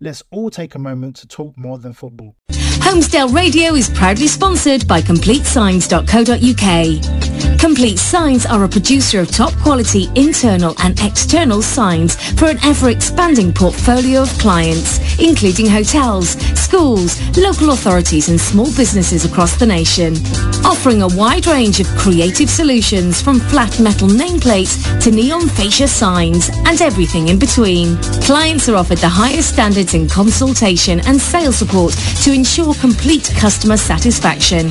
Let's all take a moment to talk more than football. Holmesdale Radio is proudly sponsored by CompleteSigns.co.uk. Complete Signs are a producer of top quality internal and external signs for an ever-expanding portfolio of clients, including hotels, schools, local authorities and small businesses across the nation. Offering a wide range of creative solutions from flat metal nameplates to neon fascia signs and everything in between. Clients are offered the highest standards consultation and sales support to ensure complete customer satisfaction,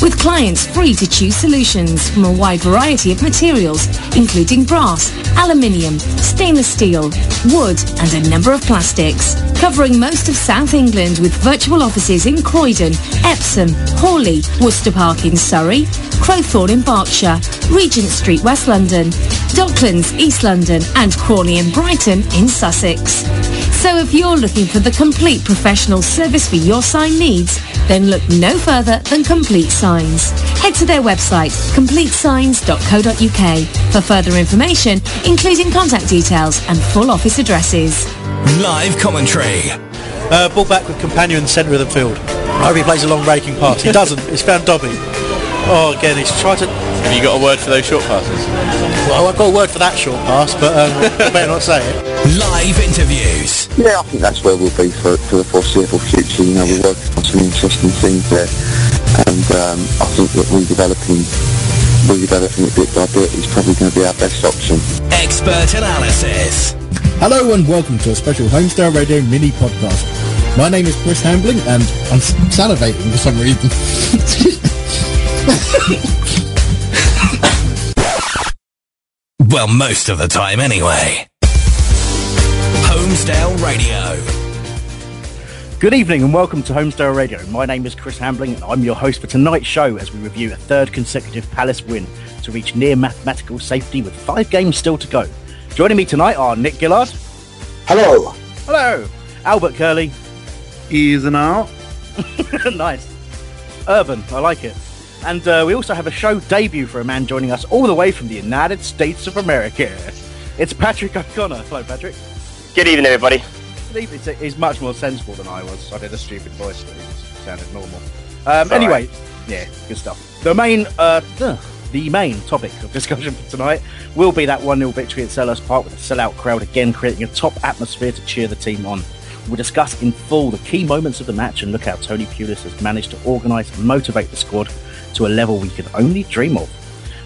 with clients free to choose solutions from a wide variety of materials, including brass, aluminium, stainless steel, wood, and a number of plastics. Covering most of South England with virtual offices in Croydon, Epsom, Hawley, Worcester Park in Surrey, Crowthorne in Berkshire, Regent Street, West London, Docklands, East London, and Crawley and Brighton in Sussex. So if you're looking for the complete professional service for your sign needs, then look no further than Complete Signs. Head to their website, completesigns.co.uk for further information, including contact details and full office addresses. Live commentary. Uh, ball back with companion in the centre of the field. I hope he plays a long raking pass. He doesn't. It's found Dobby. Oh, again, he's tried to... Have you got a word for those short passes? Well, I've got a word for that short pass, but um, I better not say it. Live interviews. Yeah, I think that's where we'll be for, for the foreseeable future. You know, we're working on some interesting things there. And um, I think that redeveloping, redeveloping it bit by bit is probably going to be our best option. Expert analysis. Hello and welcome to a special Holmesdale Radio mini podcast. My name is Chris Hambling and I'm salivating for some reason. well, most of the time anyway. Holmesdale Radio. Good evening and welcome to Holmesdale Radio. My name is Chris Hambling and I'm your host for tonight's show as we review a third consecutive Palace win to reach near mathematical safety with five games still to go. Joining me tonight are Nick Gillard. Hello. Hello. Albert Curley. Easy now. nice. Urban, I like it. And uh, we also have a show debut for a man joining us all the way from the United States of America. It's Patrick O'Connor. Hello, Patrick. Good evening, everybody. Good evening. He's much more sensible than I was. I did a stupid voice, but it sounded normal. Um, anyway, yeah, good stuff. The main, uh, the main topic of discussion for tonight will be that 1-0 victory at Selhurst Park with a sellout crowd again creating a top atmosphere to cheer the team on. We'll discuss in full the key moments of the match and look how Tony Pulis has managed to organise and motivate the squad to a level we could only dream of.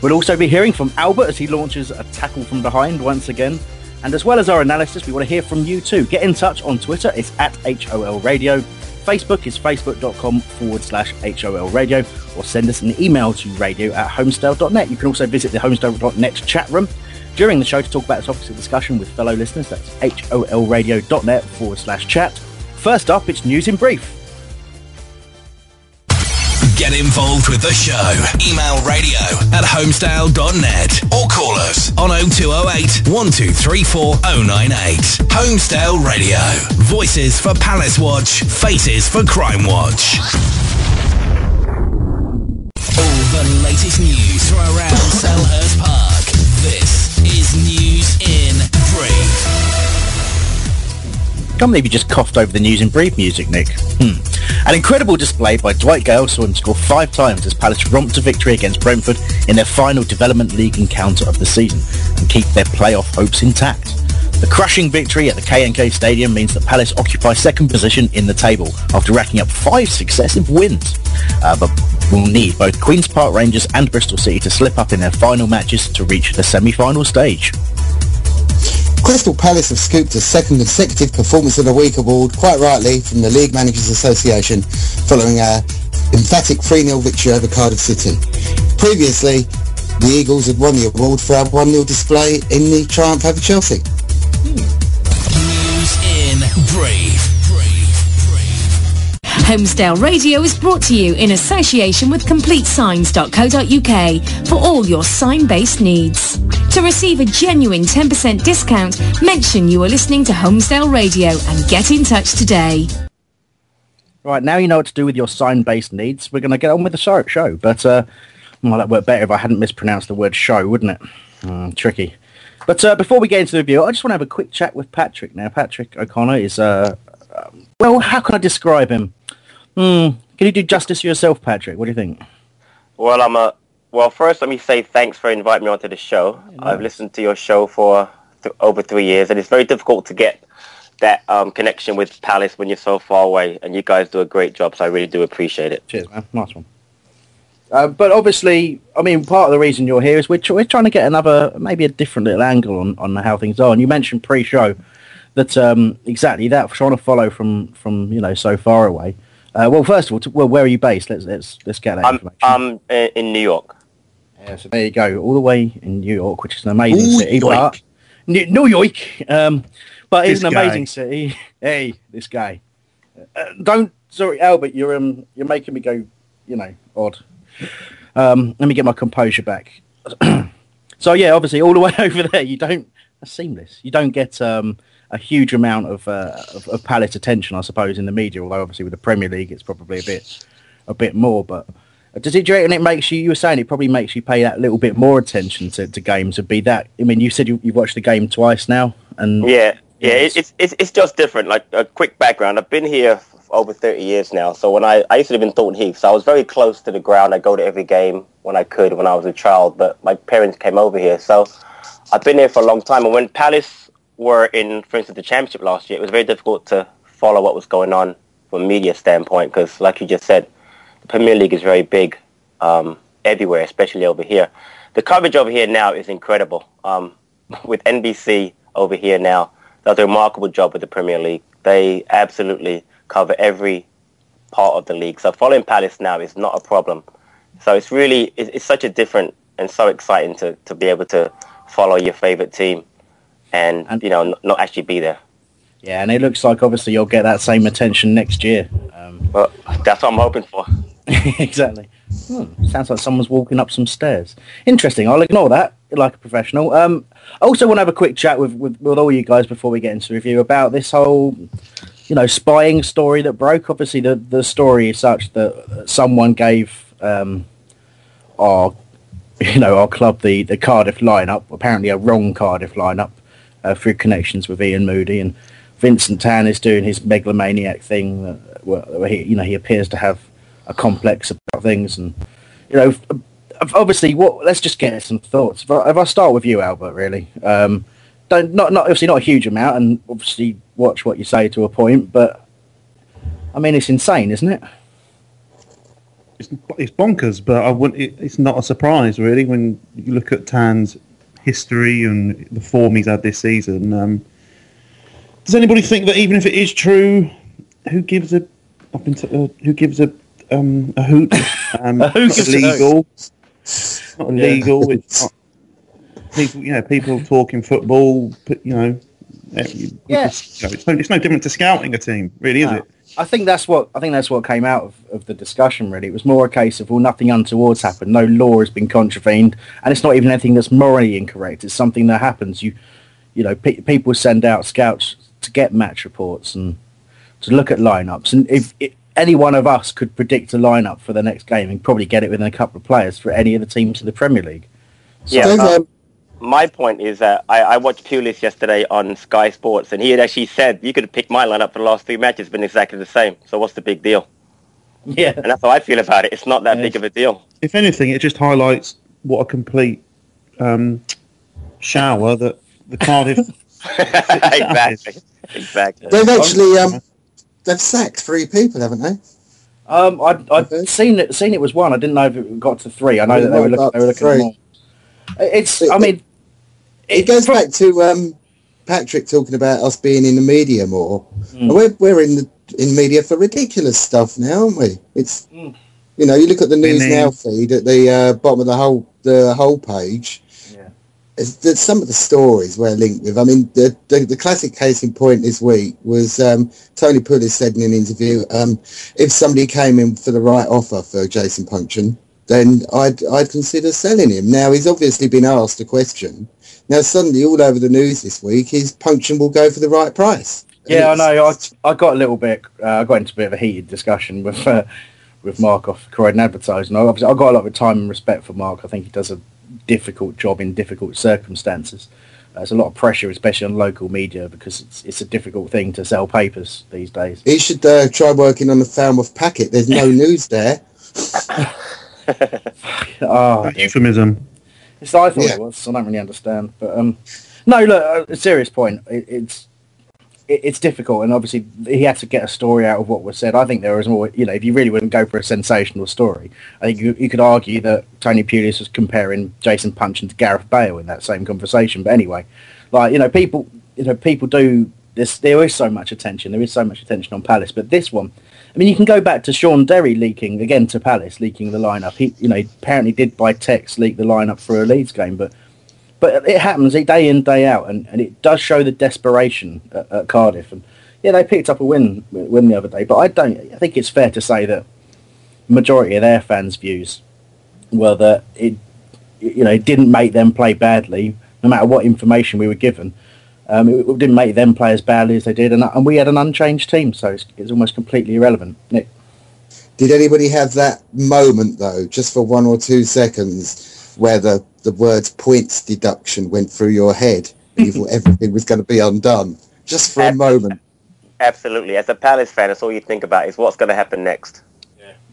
We'll also be hearing from Albert as he launches a tackle from behind once again. And as well as our analysis, we want to hear from you too. Get in touch on Twitter, it's at HOL Radio. Facebook is facebook.com forward slash HOL Radio, or send us an email to radio at holmesdale.net. You can also visit the holmesdale.net chat room during the show to talk about the topics of discussion with fellow listeners. That's holradio.net forward slash chat. First up, it's news in brief. Get involved with the show. Email radio at holmesdale.net or call us on 0208 1234 098. Holmesdale Radio. Voices for Palace Watch, faces for Crime Watch. All the latest news from around Selhurst Park. This is News in Brief. Can't believe you just coughed over the news and breathe music, Nick. Hmm. An incredible display by Dwight Gayle saw him score five times as Palace romped to victory against Brentford in their final Development League encounter of the season and keep their playoff hopes intact. The crushing victory at the K&K Stadium means that Palace occupy second position in the table after racking up five successive wins. Uh, but will need both Queen's Park Rangers and Bristol City to slip up in their final matches to reach the semi-final stage. Crystal Palace have scooped a second consecutive Performance of the Week award, quite rightly, from the League Managers Association, following a emphatic 3-0 victory over Cardiff City. Previously, the Eagles had won the award for our 1-0 display in the triumph over Chelsea. News in brief. Holmesdale Radio is brought to you in association with CompleteSigns.co.uk for all your sign-based needs. To receive a genuine 10% discount, mention you are listening to Holmesdale Radio and get in touch today. Right, now you know what to do with your sign-based needs. We're going to get on with the show. show. But, uh, well, that worked better if I hadn't mispronounced the word show, wouldn't it? Mm, tricky. But uh, before we get into the review, I just want to have a quick chat with Patrick. Now, Patrick O'Connor is, uh, um, well, how can I describe him? Hmm, can you do justice to yourself, Patrick? What do you think? Well, I'm a. Well, first, let me say thanks for inviting me onto the show. I've listened to your show for th- over three years, and it's very difficult to get that um, connection with Palace when you're so far away. And you guys do a great job, so I really do appreciate it. Cheers, man. Nice one. Uh, but obviously, I mean, part of the reason you're here is we're, tr- we're trying to get another, maybe a different little angle on, on how things are. And you mentioned pre-show that um, exactly that, trying to follow from, from you know so far away. Uh, well, first of all, t- well, where are you based? Let's let's let's get that I'm, information. I'm in New York. Yeah, so there you go, all the way in New York, which is an amazing New city. York. But, New, New York, um, but it's an guy. amazing city. Hey, this guy. Uh, don't, sorry, Albert, you're um, you're making me go, you know, odd. Um, let me get my composure back. so yeah, obviously, all the way over there, you don't. That's seamless. You don't get um, a huge amount of, uh, of of Palace attention, I suppose, in the media. Although obviously with the Premier League, it's probably a bit a bit more. But does it? Do you reckon it makes you? You were saying it probably makes you pay that little bit more attention to, to games. And be that. I mean, you said you, you've watched the game twice now, and Yeah, yeah, it, it's it's it's just different. Like a quick background, I've been here over thirty years now. So when I I used to live in Thornton Heath, so I was very close to the ground. I go to every game when I could when I was a child. But my parents came over here, so I've been here for a long time. And when Palace were in, for instance, the championship last year, it was very difficult to follow what was going on from a media standpoint because, like you just said, Premier League is very big um, everywhere, especially over here. The coverage over here now is incredible. Um, with NBC over here now, does a remarkable job with the Premier League. They absolutely cover every part of the league. So following Palace now is not a problem. So it's really it's, it's such a different and so exciting to, to be able to follow your favorite team and, you know n- not actually be there. yeah, and it looks like obviously you'll get that same attention next year. Um, But that's what I'm hoping for. exactly. Hmm, sounds like someone's walking up some stairs. Interesting. I'll ignore that like a professional. Um, I also want to have a quick chat with, with, with all you guys before we get into the review about this whole, you know, spying story that broke. Obviously, the, the story is such that someone gave um, our, you know, our club the, the Cardiff lineup, apparently a wrong Cardiff lineup, uh, through connections with Iain Moody and Vincent Tan is doing his megalomaniac thing, where, where he, you know, he appears to have a complex about things, and you know, obviously, what? Let's just get some thoughts. If I, if I start with you, Albert, really, um, don't not not obviously not a huge amount, and obviously watch what you say to a point, but I mean, it's insane, isn't it? It's, it's bonkers, but I wouldn't, it, it's not a surprise really when you look at Tan's history and the form he's had this season. Um, does anybody think that even if it is true, who gives a up into, uh, who gives a um, a hoot? Um, A hoot it's gives a not illegal. It's not Yeah. It's not. People, you know, people talking football. You know, you- Yeah. it's, no, it's no, different to scouting a team, really, is No. it? I think that's what I think that's what came out of, of the discussion. Really, it was more a case of well, nothing untoward's happened, no law has been contravened, and it's not even anything that's morally incorrect. It's something that happens. You, you know, pe- people send out scouts to get match reports and to look at lineups, and if, if any one of us could predict a lineup for the next game and probably get it within a couple of players for any of the teams in the Premier League. So, Yeah, uh, um, my point is that I, I watched Pulis yesterday on Sky Sports, and he had actually said you could have picked my lineup for the last three matches, been exactly the same. So what's the big deal? Yeah, and that's how I feel about it. It's not that Yeah. big of a deal. If anything, it just highlights what a complete um, shower that the Cardiff. exactly, exactly. They've actually um, they've sacked three people, haven't they? Um, I I'd seen it seen it was one. I didn't know if it got to three. I know Yeah, that they were looking, they were looking more. It's. I mean, It goes back to um, Patrick talking about us being in the media more. Mm. We're we're in the in media for ridiculous stuff now, aren't we? It's Mm. you know you look at the news now feed at the uh, bottom of the whole the whole page. Yeah. It's, there's some of the stories we're linked with. I mean, the, the, the classic case in point this week was um, Tony Pulis said in an interview, um, if somebody came in for the right offer for Jason Puncheon, then I'd I'd consider selling him. Now he's obviously been asked a question. Now suddenly, all over the news this week, his Puncheon will go for the right price. Yeah, I know. I, I got a little bit. Uh, I got into a bit of a heated discussion with uh, with Mark off Croydon Advertiser. I Obviously, I've got a lot of time and respect for Mark. I think he does a difficult job in difficult circumstances. Uh, there's a lot of pressure, especially on local media, because it's it's a difficult thing to sell papers these days. He should uh, try working on the Falmouth packet. There's no news there. Oh, Euphemism. It's I thought Yeah. it was. I don't really understand, but um, no. Look, uh, a serious point. It, it's it, it's difficult, and obviously he had to get a story out of what was said. I think there was more. You know, if you really wouldn't go for a sensational story, I think you, you could argue that Tony Pulis was comparing Jason Puncheon to Gareth Bale in that same conversation. But anyway, like you know, people you know people do this. There is so much attention. There is so much attention on Palace, but this one. I mean, you can go back to Shaun Derry leaking again to Palace, leaking the lineup. He, you know, apparently did by text leak the lineup for a Leeds game, but but it happens day in day out, and, and it does show the desperation at, at Cardiff. And yeah, they picked up a win win the other day, but I don't. I think it's fair to say that majority of their fans' views were that it you know it didn't make them play badly, no matter what information we were given. Um, it, it didn't make them play as badly as they did, and, and we had an unchanged team, so it's, it's almost completely irrelevant. Nick. Did anybody have that moment though, just for one or two seconds, where the the words points deduction went through your head and you thought everything was going to be undone, just for a moment? Absolutely. As a Palace fan, that's all you think about is what's going to happen next.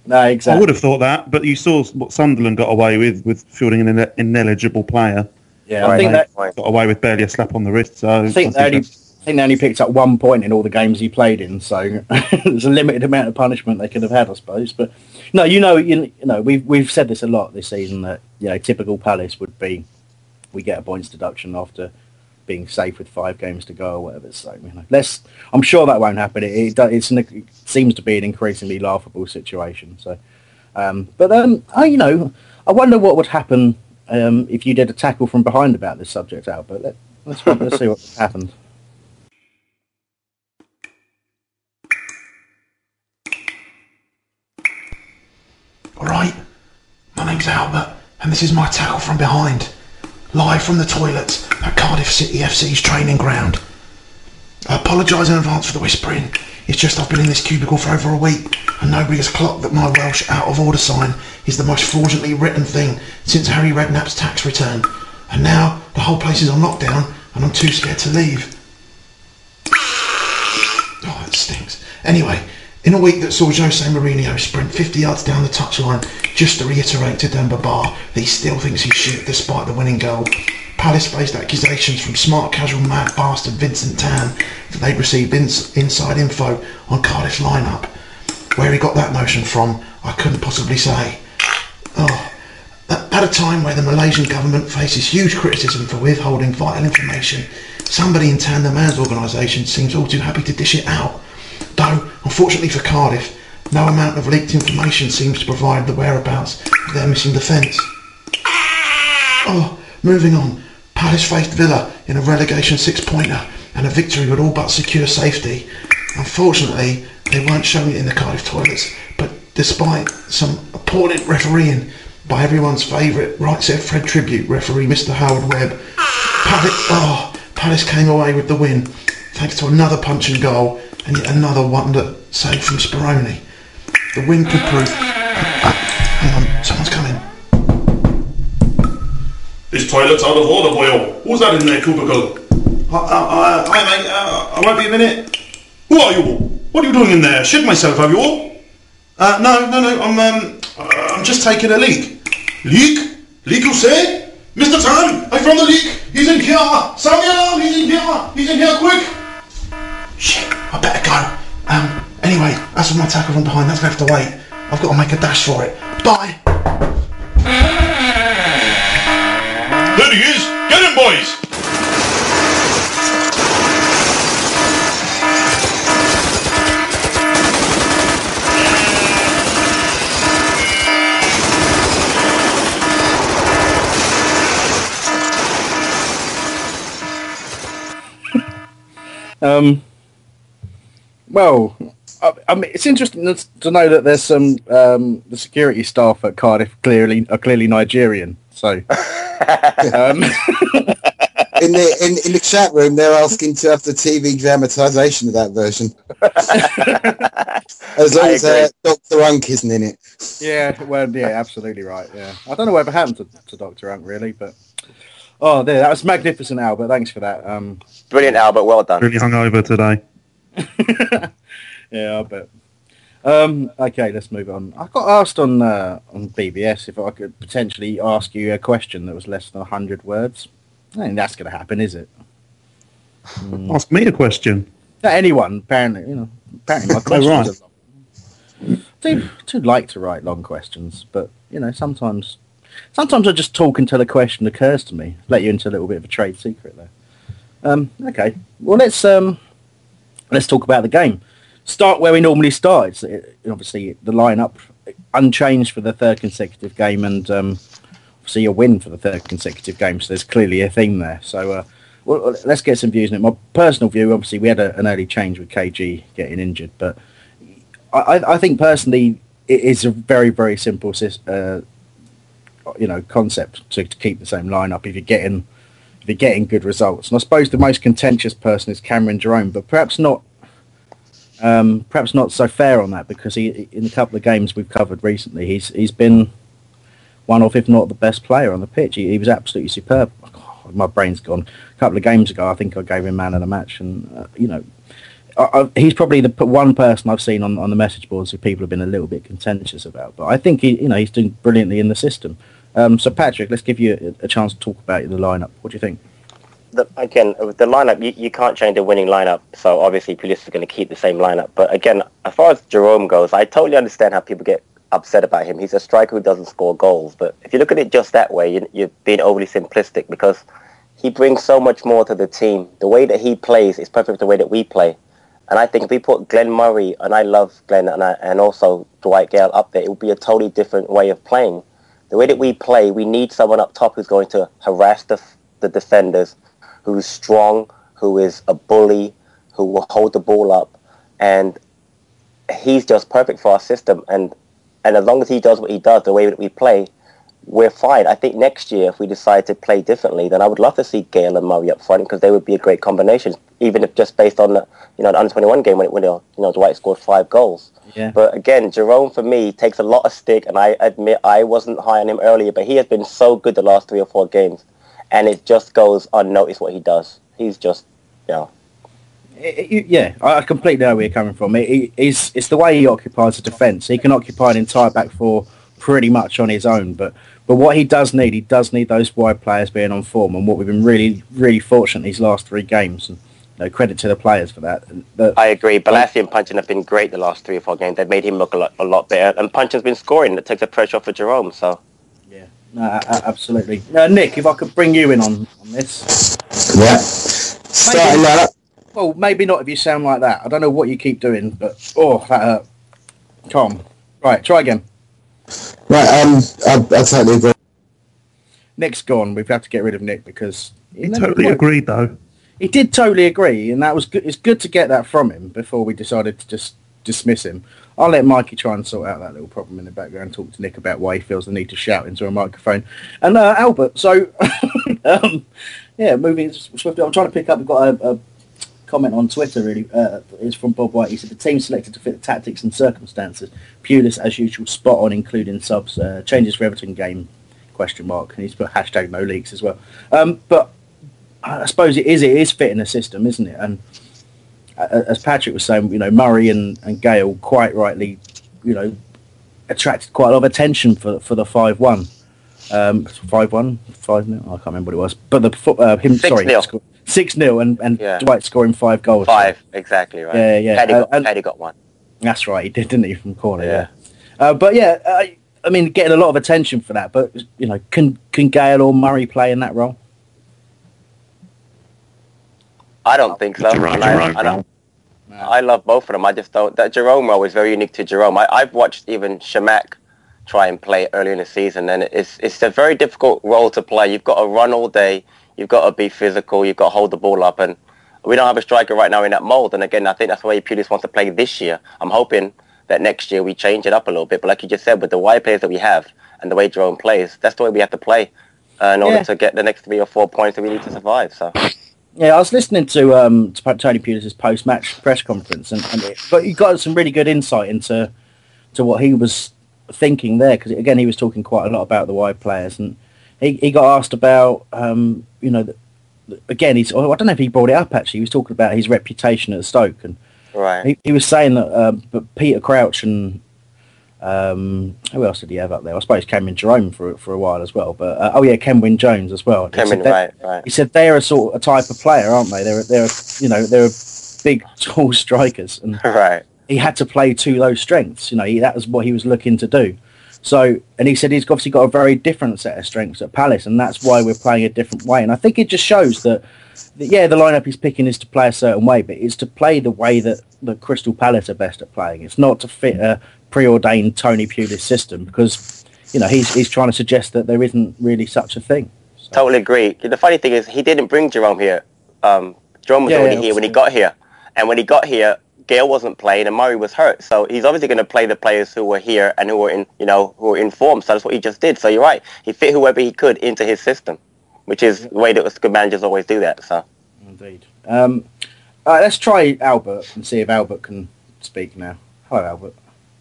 No, exactly. I would have thought that, but you saw what Sunderland got away with with fielding an ineligible player. Yeah, I think that got away with barely a slap on the wrist. So I think they only, I think they only picked up one point in all the games he played in, so there's a limited amount of punishment they could have had, I suppose. But no, you know, you, you know, we've we've said this a lot this season that you know typical Palace would be we get a points deduction after being safe with five games to go or whatever. So you know, let's. I'm sure that won't happen. It it, it's an, it seems to be an increasingly laughable situation. So, um, but um, I you know, I wonder what would happen um, if you did a tackle from behind about this subject, Albert. Let, let's wait and see what happened. All right, my name's Albert, and this is my tackle from behind, live from the toilets at Cardiff City FC's training ground. I apologise in advance for the whispering. It's just I've been in this cubicle for over a week, and nobody has clocked that my Welsh out of order sign is the most fraudulently written thing since Harry Redknapp's tax return. And now the whole place is on lockdown, and I'm too scared to leave. Oh, that stinks. Anyway, in a week that saw Jose Mourinho sprint 50 yards down the touchline just to reiterate to Demba Ba that he still thinks he's shit despite the winning goal, Palace faced accusations from smart casual mad bastard Vincent Tan that they'd received ins- inside info on Cardiff's lineup. Where he got that notion from, I couldn't possibly say. Oh, at a time where the Malaysian government faces huge criticism for withholding vital information, somebody in Tan the Man's organisation seems all too happy to dish it out. Unfortunately for Cardiff, no amount of leaked information seems to provide the whereabouts of their missing defence. Oh, moving on. Palace faced Villa in a relegation six-pointer and a victory would all but secure safety. Unfortunately, they weren't showing it in the Cardiff toilets, but despite some appalling refereeing by everyone's favourite Right Said Fred tribute referee Mr Howard Webb, Palace, oh, Palace came away with the win thanks to another Puncheon goal and yet another wonder saved from Speroni. The win could prove... Hang on, someone's coming. This toilet's out of order, boyo. Who's that in there, cubicle? Uh, uh, uh, hi, mate. Uh, I won't be a minute. Who are you? What are you doing in there? Shit myself, have you all? Uh, no, no, no. I'm um, uh, I'm just taking a leak. Leak? Leak, you say? Mr. Tan, I found the leak. He's in here. Samuel, he's in here. He's in here, quick. Shit, I better go. Um, anyway, that's with my tackle from behind. That's gonna have to wait. I've got to make a dash for it. Bye. There he is. Get him, boys. Um, well, I, I mean, it's interesting to- to know that there's some um, the security staff at Cardiff clearly are clearly Nigerian. So, um, in the in, in the chat room, they're asking to have the TV dramatisation of that version. as long I as uh, Doctor Unk isn't in it. yeah, well, yeah, absolutely right. Yeah, I don't know whatever happened to, to Doctor Unk really, but oh, there, that was magnificent, Albert. Thanks for that. Um, Brilliant, Albert. Well done. Really hungover today. yeah, I bet. Um, okay, let's move on. I got asked on uh, on BBS if I could potentially ask you a question that was less than hundred words. I think that's going to happen, is it? Mm. Ask me a question. No, anyone, apparently, you know, apparently my questions right. are long. I do, do like to write long questions, but you know, sometimes, sometimes I just talk until a question occurs to me. Let you into a little bit of a trade secret there. Um, okay, well let's um, let's talk about the game. Start where we normally start. It, obviously the lineup unchanged for the third consecutive game, and um, obviously a win for the third consecutive game. So there's clearly a theme there. So uh, well, let's get some views on it. My personal view, obviously, we had a, an early change with KG getting injured, but I, I I think personally it is a very very simple uh, you know concept to, to keep the same lineup if you're getting you're getting good results. And I suppose the most contentious person is Cameron Jerome, but perhaps not um, perhaps not so fair on that because he in a couple of games we've covered recently he's he's been one of if not the best player on the pitch. He, he was absolutely superb. Oh, my brain's gone. A couple of games ago I think I gave him man of the match, and uh, you know. I, I, he's probably the one person I've seen on, on the message boards who people have been a little bit contentious about, but I think he, you know, he's doing brilliantly in the system. Um, so Patrick, let's give you a, chance to talk about the lineup. What do you think? the, again, with the lineup, you, you can't change the winning lineup. So obviously, Pulis is going to keep the same lineup. But again, as far as Jerome goes, I totally understand how people get upset about him. He's a striker who doesn't score goals. But if you look at it just that way, you, you're being overly simplistic because he brings so much more to the team. The way that he plays is perfect the way that we play. And I think if we put Glenn Murray, and I love Glenn, and, I, and also Dwight Gayle up there, it would be a totally different way of playing. The way that we play, we need someone up top who's going to harass the, the defenders, who's strong, who is a bully, who will hold the ball up, and he's just perfect for our system. And and as long as he does what he does, the way that we play, we're fine. I think next year, if we decide to play differently, then I would love to see Gayle and Murray up front because they would be a great combination, even if just based on the you know the under twenty one game when it, when you know Dwight scored five goals. Yeah. But again, Jerome for me takes a lot of stick, and I admit I wasn't high on him earlier, but he has been so good the last three or four games, and it just goes unnoticed what he does. He's just, you know, It- it- yeah, I completely know where you're coming from. It, it's, it's the way he occupies the defence. He can occupy an entire back four pretty much on his own, but but what he does need, he does need those wide players being on form, and what we've been really really fortunate these last three games. And you know, credit to the players for that. And the- I agree. Bolasie and Puncheon have been great the last three or four games. They've made him look a lot, a lot better, and Puncheon's been scoring. That takes the pressure off of Jerome. So Yeah, no, a- a- absolutely. Uh, Nick, if I could bring you in on, on this. Yeah. Starting lineup. Well, maybe not if you sound like that. I don't know what you keep doing, but oh, that hurt. Tom. Right, try again. Right, um, I, I totally agree. Nick's gone. We've had to get rid of Nick because He totally agreed, though. He did totally agree, and that was good. It's good to get that from him before we decided to just dismiss him. I'll let Mikey try and sort out that little problem in the background. Talk to Nick about why he feels the need to shout into a microphone. And uh, Albert, so um, yeah, moving swiftly. I'm trying to pick up. We've got a, a comment on Twitter. Really, uh, it's from Bob White. He said the team selected to fit the tactics and circumstances. Pulis, as usual, spot on, including subs. Uh, changes for Everton game question mark, and he's put hashtag no leaks as well. Um, but I suppose it is it is fitting a system, isn't it? And uh, as Patrick was saying, you know, Murray and, and Gayle quite rightly, you know, attracted quite a lot of attention for for the five one, um, five one, five nil. I can't remember what it was, but the uh, him Six sorry, nil. six nil, and and Yeah. Dwight scoring five goals. Five, exactly right. Yeah, yeah. Paddy, Uh, got, and- Paddy got one. That's right, he did, didn't he, from corner? Yeah. Uh, but yeah, I, I mean, getting a lot of attention for that. But you know, can can Gayle or Murray play in that role? I don't think so. Jerome, I, Jerome, and I- I love both of them. I just don't. That Jerome role is very unique to Jerome. I, I've watched even Chamakh try and play early in the season, and it's it's a very difficult role to play. You've got to run all day. You've got to be physical. You've got to hold the ball up, and we don't have a striker right now in that mold. And again, I think that's the way Pulis wants to play this year. I'm hoping that next year we change it up a little bit. But like you just said, with the wide players that we have and the way Jerome plays, that's the way we have to play uh, in order Yeah. to get the next three or four points that we need to survive. So. Yeah, I was listening to um to Tony Pulis' post match press conference, and, and it, but he got some really good insight into to what he was thinking there because again he was talking quite a lot about the wide players, and he, he got asked about um you know the, again he's oh, I don't know if he brought it up actually he was talking about his reputation at Stoke and Right. he, he was saying that but Peter Crouch and um, who else did he have up there? I suppose Cameron Jerome for for a while as well. But uh, oh yeah, Kenwyne Jones as well. He said right, right. He said they're a sort of a type of player, aren't they? They're they're you know they're big tall strikers, and right. he had to play to those strengths. You know, he, that was what he was looking to do. So, and he said he's obviously got a very different set of strengths at Palace, and that's why we're playing a different way. And I think it just shows that, that yeah, the lineup he's picking is to play a certain way, but it's to play the way that the Crystal Palace are best at playing. It's not to fit a preordained Tony Pulis system because you know he's he's trying to suggest that there isn't really such a thing. Totally agree. The funny thing is, he didn't bring Jerome here. Um, Jerome was Yeah, already yeah, here when he got here, and when he got here, Gayle wasn't playing and Murray was hurt. So he's obviously going to play the players who were here and who were in, you know, who were in form. So that's what he just did. So you're right. He fit whoever he could into his system, which is the way that good managers always do that. So Indeed. Um, all right, let's try Albert and see if Albert can speak now. Hello, Albert.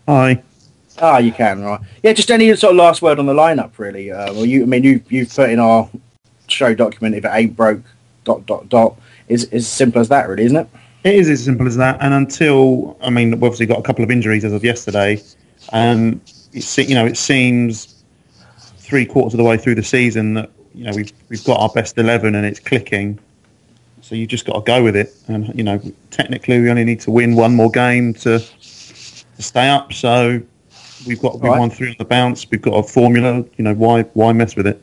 Hi. Ah, you can, right? Yeah, just any sort of last word on the lineup, really. Uh, well, you, I mean, you you've put in our show document if it ain't broke, dot dot dot. Is is as simple as that, really, isn't it? It is as simple as that. And until, I mean, we've obviously got a couple of injuries as of yesterday. Um, it, se- you know, it seems three quarters of the way through the season that you know we've we've got our best eleven and it's clicking. So you just got to go with it. And you know, technically we only need to win one more game to to stay up. So we've got we've Right. won three on the bounce. We've got a formula. You know, why why mess with it?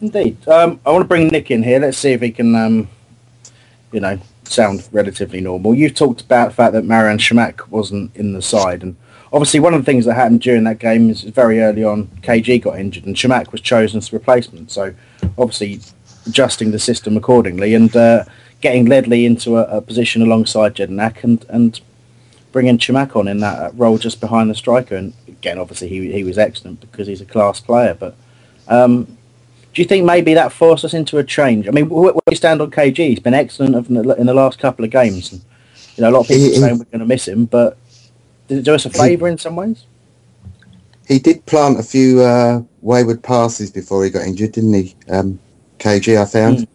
Indeed. Um, I want to bring Nick in here. Let's see if he can, um, you know, sound relatively normal. You've talked about the fact that Marouane Chamakh wasn't in the side, and obviously one of the things that happened during that game is very early on, KG got injured, and Chamakh was chosen as the replacement. So obviously adjusting the system accordingly and uh, getting Ledley into a, a position alongside Jedinak and and bringing Chamakh on in that role just behind the striker. And again, obviously he he was excellent because he's a class player, but. Um, do you think maybe that forced us into a change? I mean, where where you stand on KG? He's been excellent in the, in the last couple of games. And, you know, a lot of people He- are saying we're going to miss him, but did it do us a favour in some ways? He did plant a few uh, wayward passes before he got injured, didn't he? Um, KG, I found.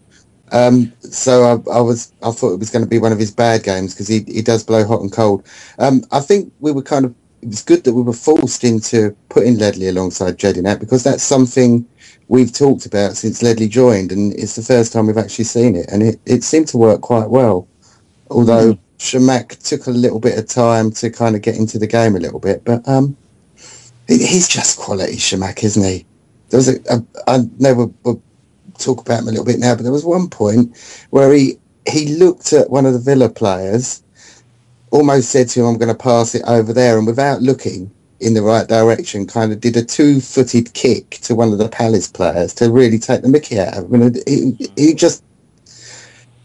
Um, so I, I was, I thought it was going to be one of his bad games because he, he does blow hot and cold. Um, I think we were kind of, it was good that we were forced into putting Ledley alongside Jedinak because that's something we've talked about since Ledley joined, and it's the first time we've actually seen it, and it, it seemed to work quite well. Although Chamakh took a little bit of time to kind of get into the game a little bit, but um, he- he's just quality Chamakh, isn't he? There was a, a I know we'll, we'll talk about him a little bit now, but there was one point where he he looked at one of the Villa players, almost said to him, "I'm going to pass it over there," and without looking in the right direction, kind of did a two-footed kick to one of the Palace players to really take the Mickey out of him. And he, he just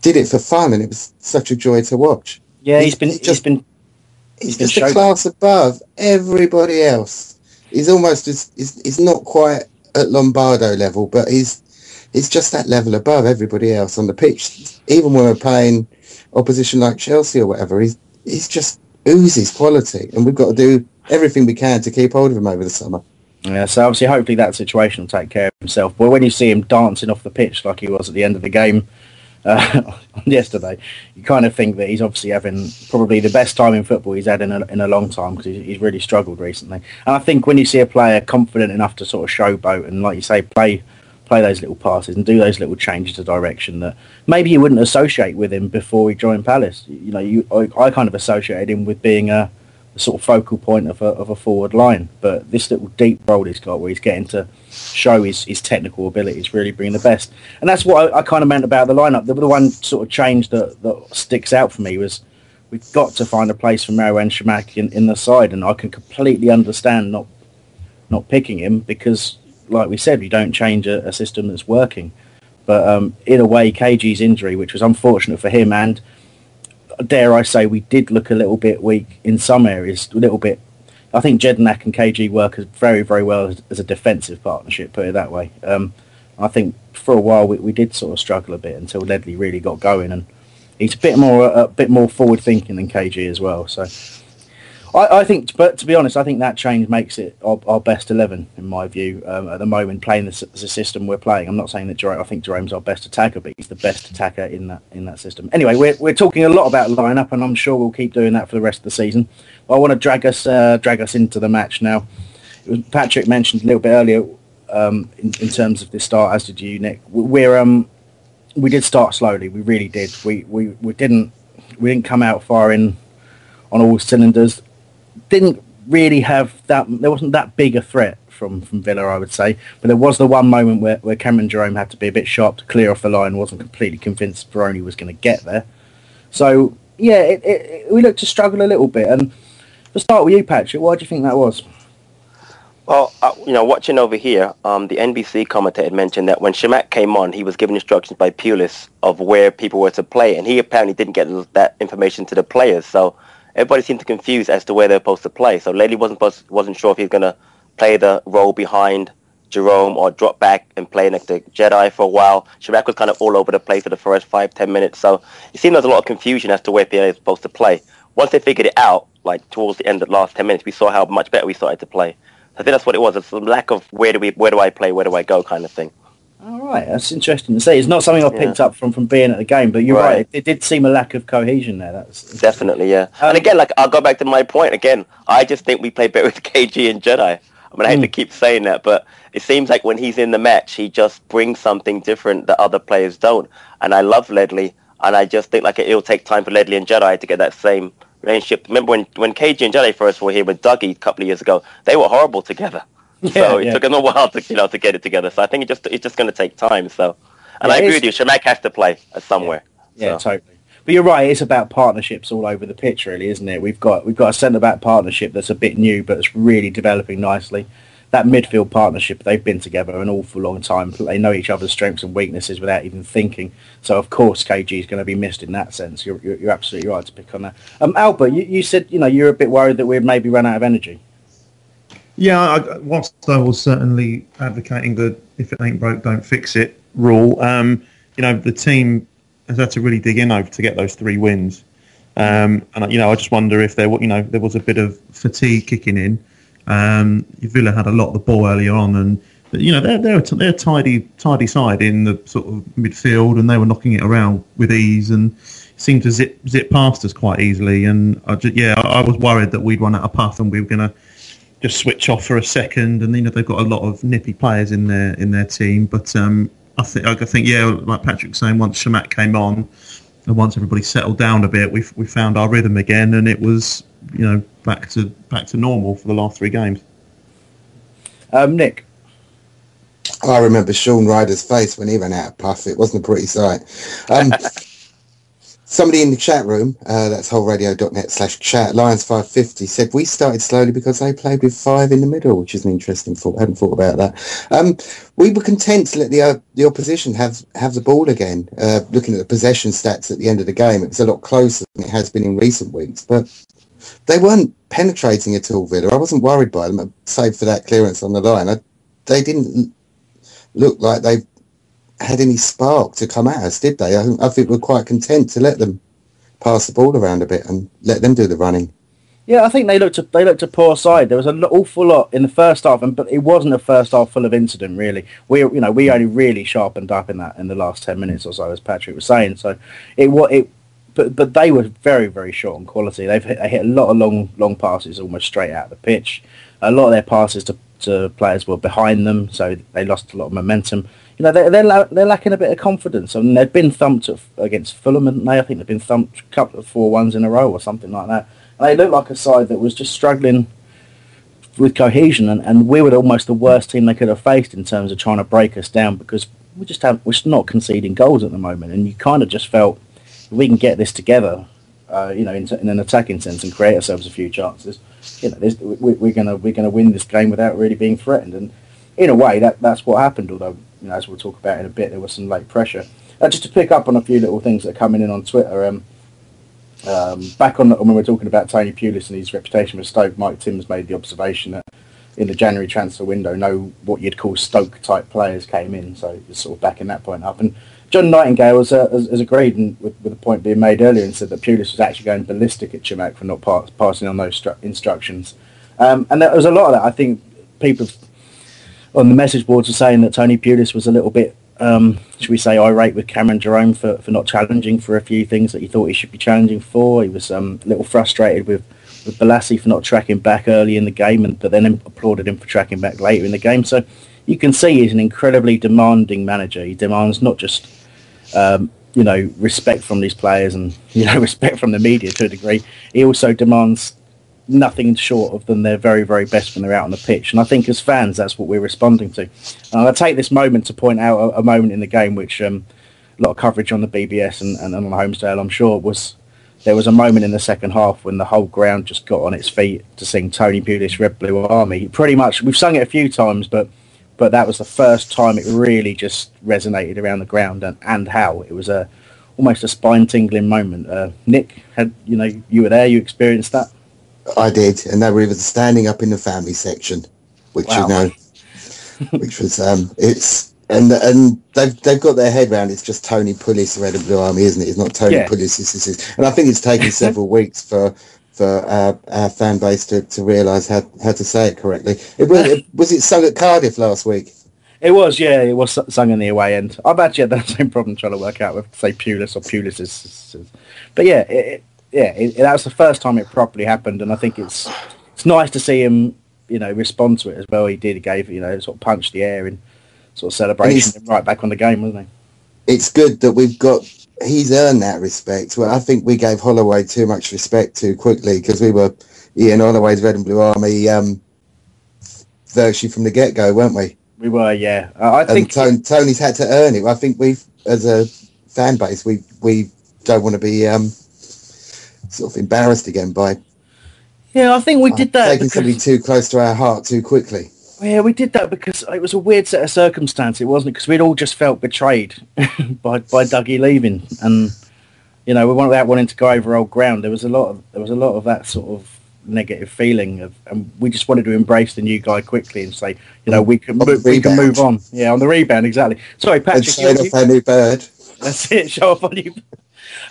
did it for fun, and it was such a joy to watch. Yeah, he's been he's been He's been just a class above everybody else. He's almost as he's, he's not quite at Lombardo level, but he's he's just that level above everybody else on the pitch. Even when we're playing opposition like Chelsea or whatever, he's he's just oozes quality, and we've got to do everything we can to keep hold of him over the summer. Yeah, so obviously, hopefully that situation will take care of himself. But when you see him dancing off the pitch like he was at the end of the game uh, yesterday, you kind of think that he's obviously having probably the best time in football he's had in a, in a long time because he's really struggled recently. And I think when you see a player confident enough to sort of showboat and, like you say, play play those little passes and do those little changes of direction that maybe you wouldn't associate with him before he joined Palace. You know, you I, I kind of associated him with being a sort of focal point of a, of a forward line. But this little deep role he's got where he's getting to show his, his technical abilities, really bringing the best. And that's what I, I kind of meant about the lineup. The, the one sort of change that, that sticks out for me was we've got to find a place for Marouane Chamakh in, in the side. And I can completely understand not not picking him because, like we said, we don't change a, a system that's working. But um, in a way, KG's injury, which was unfortunate for him and dare I say, we did look a little bit weak in some areas, a little bit. I think Jedinak and KG work very, very well as, as, a defensive partnership, put it that way. Um, I think for a while we, we did sort of struggle a bit until Ledley really got going, and he's a bit more a bit more forward thinking than KG as well. So I, I, think, but to be honest, I think that change makes it our, our best eleven in my view um, at the moment. Playing the, the, system we're playing, I'm not saying that Jerome. I think Jerome's our best attacker, but he's the best attacker in that in that system. Anyway, we're we're talking a lot about lineup, and I'm sure we'll keep doing that for the rest of the season. I want to drag us uh, drag us into the match now. Was, Patrick mentioned a little bit earlier um, in, in terms of the start, as did you, Nick. We're um we did start slowly. We really did. We we, we didn't we didn't come out firing on all cylinders didn't really have that. There wasn't that big a threat from from Villa, I would say. But there was the one moment where, where Cameron Jerome had to be a bit sharp to clear off the line. wasn't completely convinced Baroni was going to get there. So yeah, it, it, we looked to struggle a little bit. And to start with you, Patrick, why do you think that was? Well, uh, you know, watching over here, um, the NBC commentator mentioned that when Chamakh came on, he was given instructions by Pulis of where people were to play, and he apparently didn't get that information to the players. So everybody seemed to confuse as to where they're supposed to play. So Ledley wasn't supposed, wasn't sure if he was going to play the role behind Jerome or drop back and play next to Jedi for a while. Chamakh was kind of all over the place for the first five, ten minutes. So it seemed there was a lot of confusion as to where PA is supposed to play. Once they figured it out, like towards the end of the last ten minutes, we saw how much better we started to play. I think that's what it was. It's a lack of where do we, where do I play, where do I go kind of thing. All right, that's interesting to say. It's not something I picked yeah. up from, from being at the game, but you're right. right. It, it, did seem a lack of cohesion there. That's definitely yeah. Um, and again, like I'll go back to my point again. I just think we play better with KG and Jedi. I mean, I hate mm. to keep saying that, but it seems like when he's in the match, he just brings something different that other players don't. And I love Ledley, and I just think like it'll take time for Ledley and Jedi to get that same relationship. Remember when when KG and Jedi first were here with Dougie a couple of years ago? They were horrible together. Yeah, so it yeah. took them a while to you know to get it together. So I think it just it's just going to take time. So, and yeah, I agree with you. Chamakh has to play somewhere. Yeah, so. totally. But you're right. It's about partnerships all over the pitch, really, isn't it? We've got we've got a centre back partnership that's a bit new, but it's really developing nicely. That midfield partnership, they've been together an awful long time. They know each other's strengths and weaknesses without even thinking. So, of course, KG is going to be missed in that sense. You're, you're, you're absolutely right to pick on that. Um, Albert, you, you said you know you're a bit worried that we've maybe run out of energy. Yeah, I, whilst I was certainly advocating the "if it ain't broke, don't fix it" rule, um, you know, the team has had to really dig in over to get those three wins. Um, and you know, I just wonder if there, you know, there was a bit of fatigue kicking in. Um, Villa had a lot of the ball earlier on, and you know they're they're they're tidy tidy side in the sort of midfield, and they were knocking it around with ease and seemed to zip zip past us quite easily. And I just, yeah, I, I was worried that we'd run out of path and we were going to just switch off for a second, and you know they've got a lot of nippy players in their in their team. But um, I think I think yeah, like Patrick was saying, once Chamakh came on, and once everybody settled down a bit, we we found our rhythm again, and it was you know back to back to normal for the last three games. Um, Nick. I remember Sean Ryder's face when he ran out of puff. It wasn't a pretty sight. Um, Somebody in the chat room, uh, that's holradio.net slash chat, Lions550, said we started slowly because they played with five in the middle, which is an interesting thought. I hadn't thought about that. Um, we were content to let the uh, the opposition have, have the ball again. Uh, looking at the possession stats at the end of the game, it was a lot closer than it has been in recent weeks. But they weren't penetrating at all, Villa. I wasn't worried by them, save for that clearance on the line. I, they didn't look like they had any spark to come at us, did they? I, I think we're quite content to let them pass the ball around a bit and let them do the running. Yeah, I think they looked a, they looked a poor side. There was an awful lot in the first half, and but it wasn't a first half full of incident really. We you know we only really sharpened up in that in the last ten minutes or so, as Patrick was saying. So it what it. But, but they were very very short on quality. They've hit, they hit a lot of long long passes almost straight out of the pitch. A lot of their passes to, to players were behind them, so they lost a lot of momentum. You know they're they're, they're lacking a bit of confidence. I mean they've been thumped against Fulham, haven't they? I think they've been thumped a couple of four ones in a row or something like that. And they looked like a side that was just struggling with cohesion, and, and we were almost the worst team they could have faced in terms of trying to break us down because we just have we're just not conceding goals at the moment, and you kind of just felt we can get this together, uh, you know, in, in, an attacking sense and create ourselves a few chances, you know, we, we're gonna we're gonna win this game without really being threatened, and in a way that that's what happened. Although you know, as we'll talk about in a bit, there was some late pressure. Uh, just to pick up on a few little things that are coming in on Twitter. Um, um, back on when we were talking about Tony Pulis and his reputation with Stoke, Mike Timms made the observation that in the January transfer window, no what you'd call Stoke type players came in, so it's sort of backing that point up. And John Nightingale has, uh, has, has agreed with, with the point being made earlier and said that Pulis was actually going ballistic at Chamakh for not pass, passing on those stru- instructions. Um, and there was a lot of that. I think people on the message boards are saying that Tony Pulis was a little bit um, should we say, irate with Cameron Jerome for, for not challenging for a few things that he thought he should be challenging for. He was um, a little frustrated with, with Bolasie for not tracking back early in the game, and but then applauded him for tracking back later in the game. So you can see he's an incredibly demanding manager. He demands not just um, you know respect from these players and you know respect from the media to a degree. He also demands nothing short of than their very, very best when they're out on the pitch. And I think as fans, that's what we're responding to. And I take this moment to point out a, a moment in the game which um, a lot of coverage on the BBS and, and on Holmesdale, I'm sure, was there was a moment in the second half when the whole ground just got on its feet to sing Tony Pulis Red Blue Army. Pretty much, we've sung it a few times, but but that was the first time it really just resonated around the ground and, and how it was a almost a spine tingling moment. Uh, Nick, had you know you were there, you experienced that. I did, and they were even standing up in the family section, which wow. you know, which was um, it's and and they've they've got their head around. It's just Tony Pulis, Red and Blue Army, isn't it? It's not Tony yeah. Pulis. This is, and I think it's taken several weeks for for our, our fan base to, to realise how, how to say it correctly. It was it, was it sung at Cardiff last week? It was, yeah, it was sung in the away end. I've actually had that same problem trying to work out with say Pulis or Pulis is, but yeah, it, yeah, it, that was the first time it properly happened, and I think it's it's nice to see him, you know, respond to it as well. He did. He gave, you know, sort of punched the air in sort of celebration, right back on the game, wasn't he? It's good that we've got. He's earned that respect. Well, I think we gave Holloway too much respect too quickly because we were Ian Holloway's Red and Blue Army um, virtually from the get go, weren't we? We were, yeah. Uh, I think Tony, Tony's had to earn it. I think we've, as a fan base, we we don't want to be um, sort of embarrassed again by. Yeah, I think we did that. Taking because, somebody too close to our heart too quickly. Yeah, we did that because it was a weird set of circumstances, wasn't it? Because we'd all just felt betrayed by by Dougie leaving, and you know, we weren't without wanting to go over old ground. There was a lot of there was a lot of that sort of negative feeling of, and we just wanted to embrace the new guy quickly and say, you know, we can move, we can move on. Yeah, on the rebound, exactly. Sorry, Patrick. And you, off our new bird. That's it. Show off on you.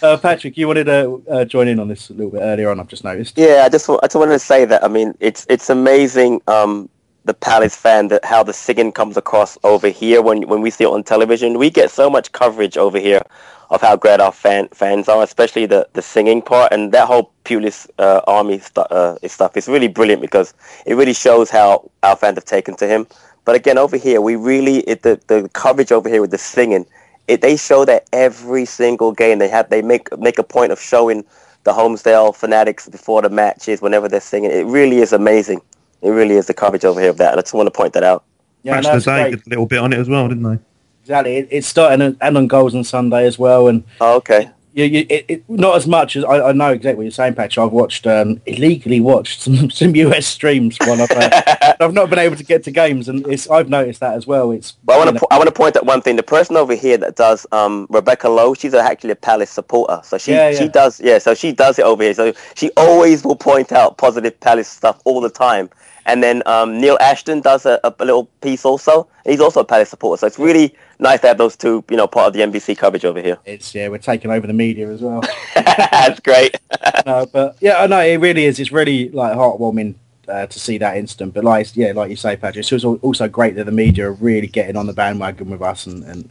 Uh, Patrick, you wanted to uh, join in on this a little bit earlier on. I've just noticed. Yeah, I just I just wanted to say that. I mean, it's it's amazing. Um, the Palace fan that how the singing comes across over here when when we see it on television. We get so much coverage over here of how great our fan, fans are, especially the, the singing part and that whole Pulis uh, army uh, stuff is really brilliant because it really shows how our fans have taken to him. But again, over here, we really it, the the coverage over here with the singing it, they show that every single game. They have they make make a point of showing the Holmesdale fanatics before the matches whenever they're singing. It really is amazing. It really is the coverage over here of that. I just want to point that out. Yeah, Match today did a little bit on it as well, didn't they? Exactly. It, it started and on goals on Sunday as well, and oh, okay you, you, it, it, not as much as I, I, know exactly what you're saying, Patrick. I've watched um, illegally watched some, some US streams while I've uh, I've not been able to get to games, and it's I've noticed that as well. It's well, I want to I want to point out one thing. The person over here that does um, Rebecca Lowe, she's actually a Palace supporter, so she yeah, yeah. she does yeah, so she does it over here. So she always will point out positive Palace stuff all the time. And then um, Neil Ashton does a, a, little piece also. He's also a Palace supporter, so it's really nice to have those two, you know, part of the NBC coverage over here. It's yeah, we're taking over the media as well. That's great. no, but yeah, I know it really is. It's really like heartwarming uh, to see that instant. But like yeah, like you say, Patrick, it's also, also great that the media are really getting on the bandwagon with us, and, and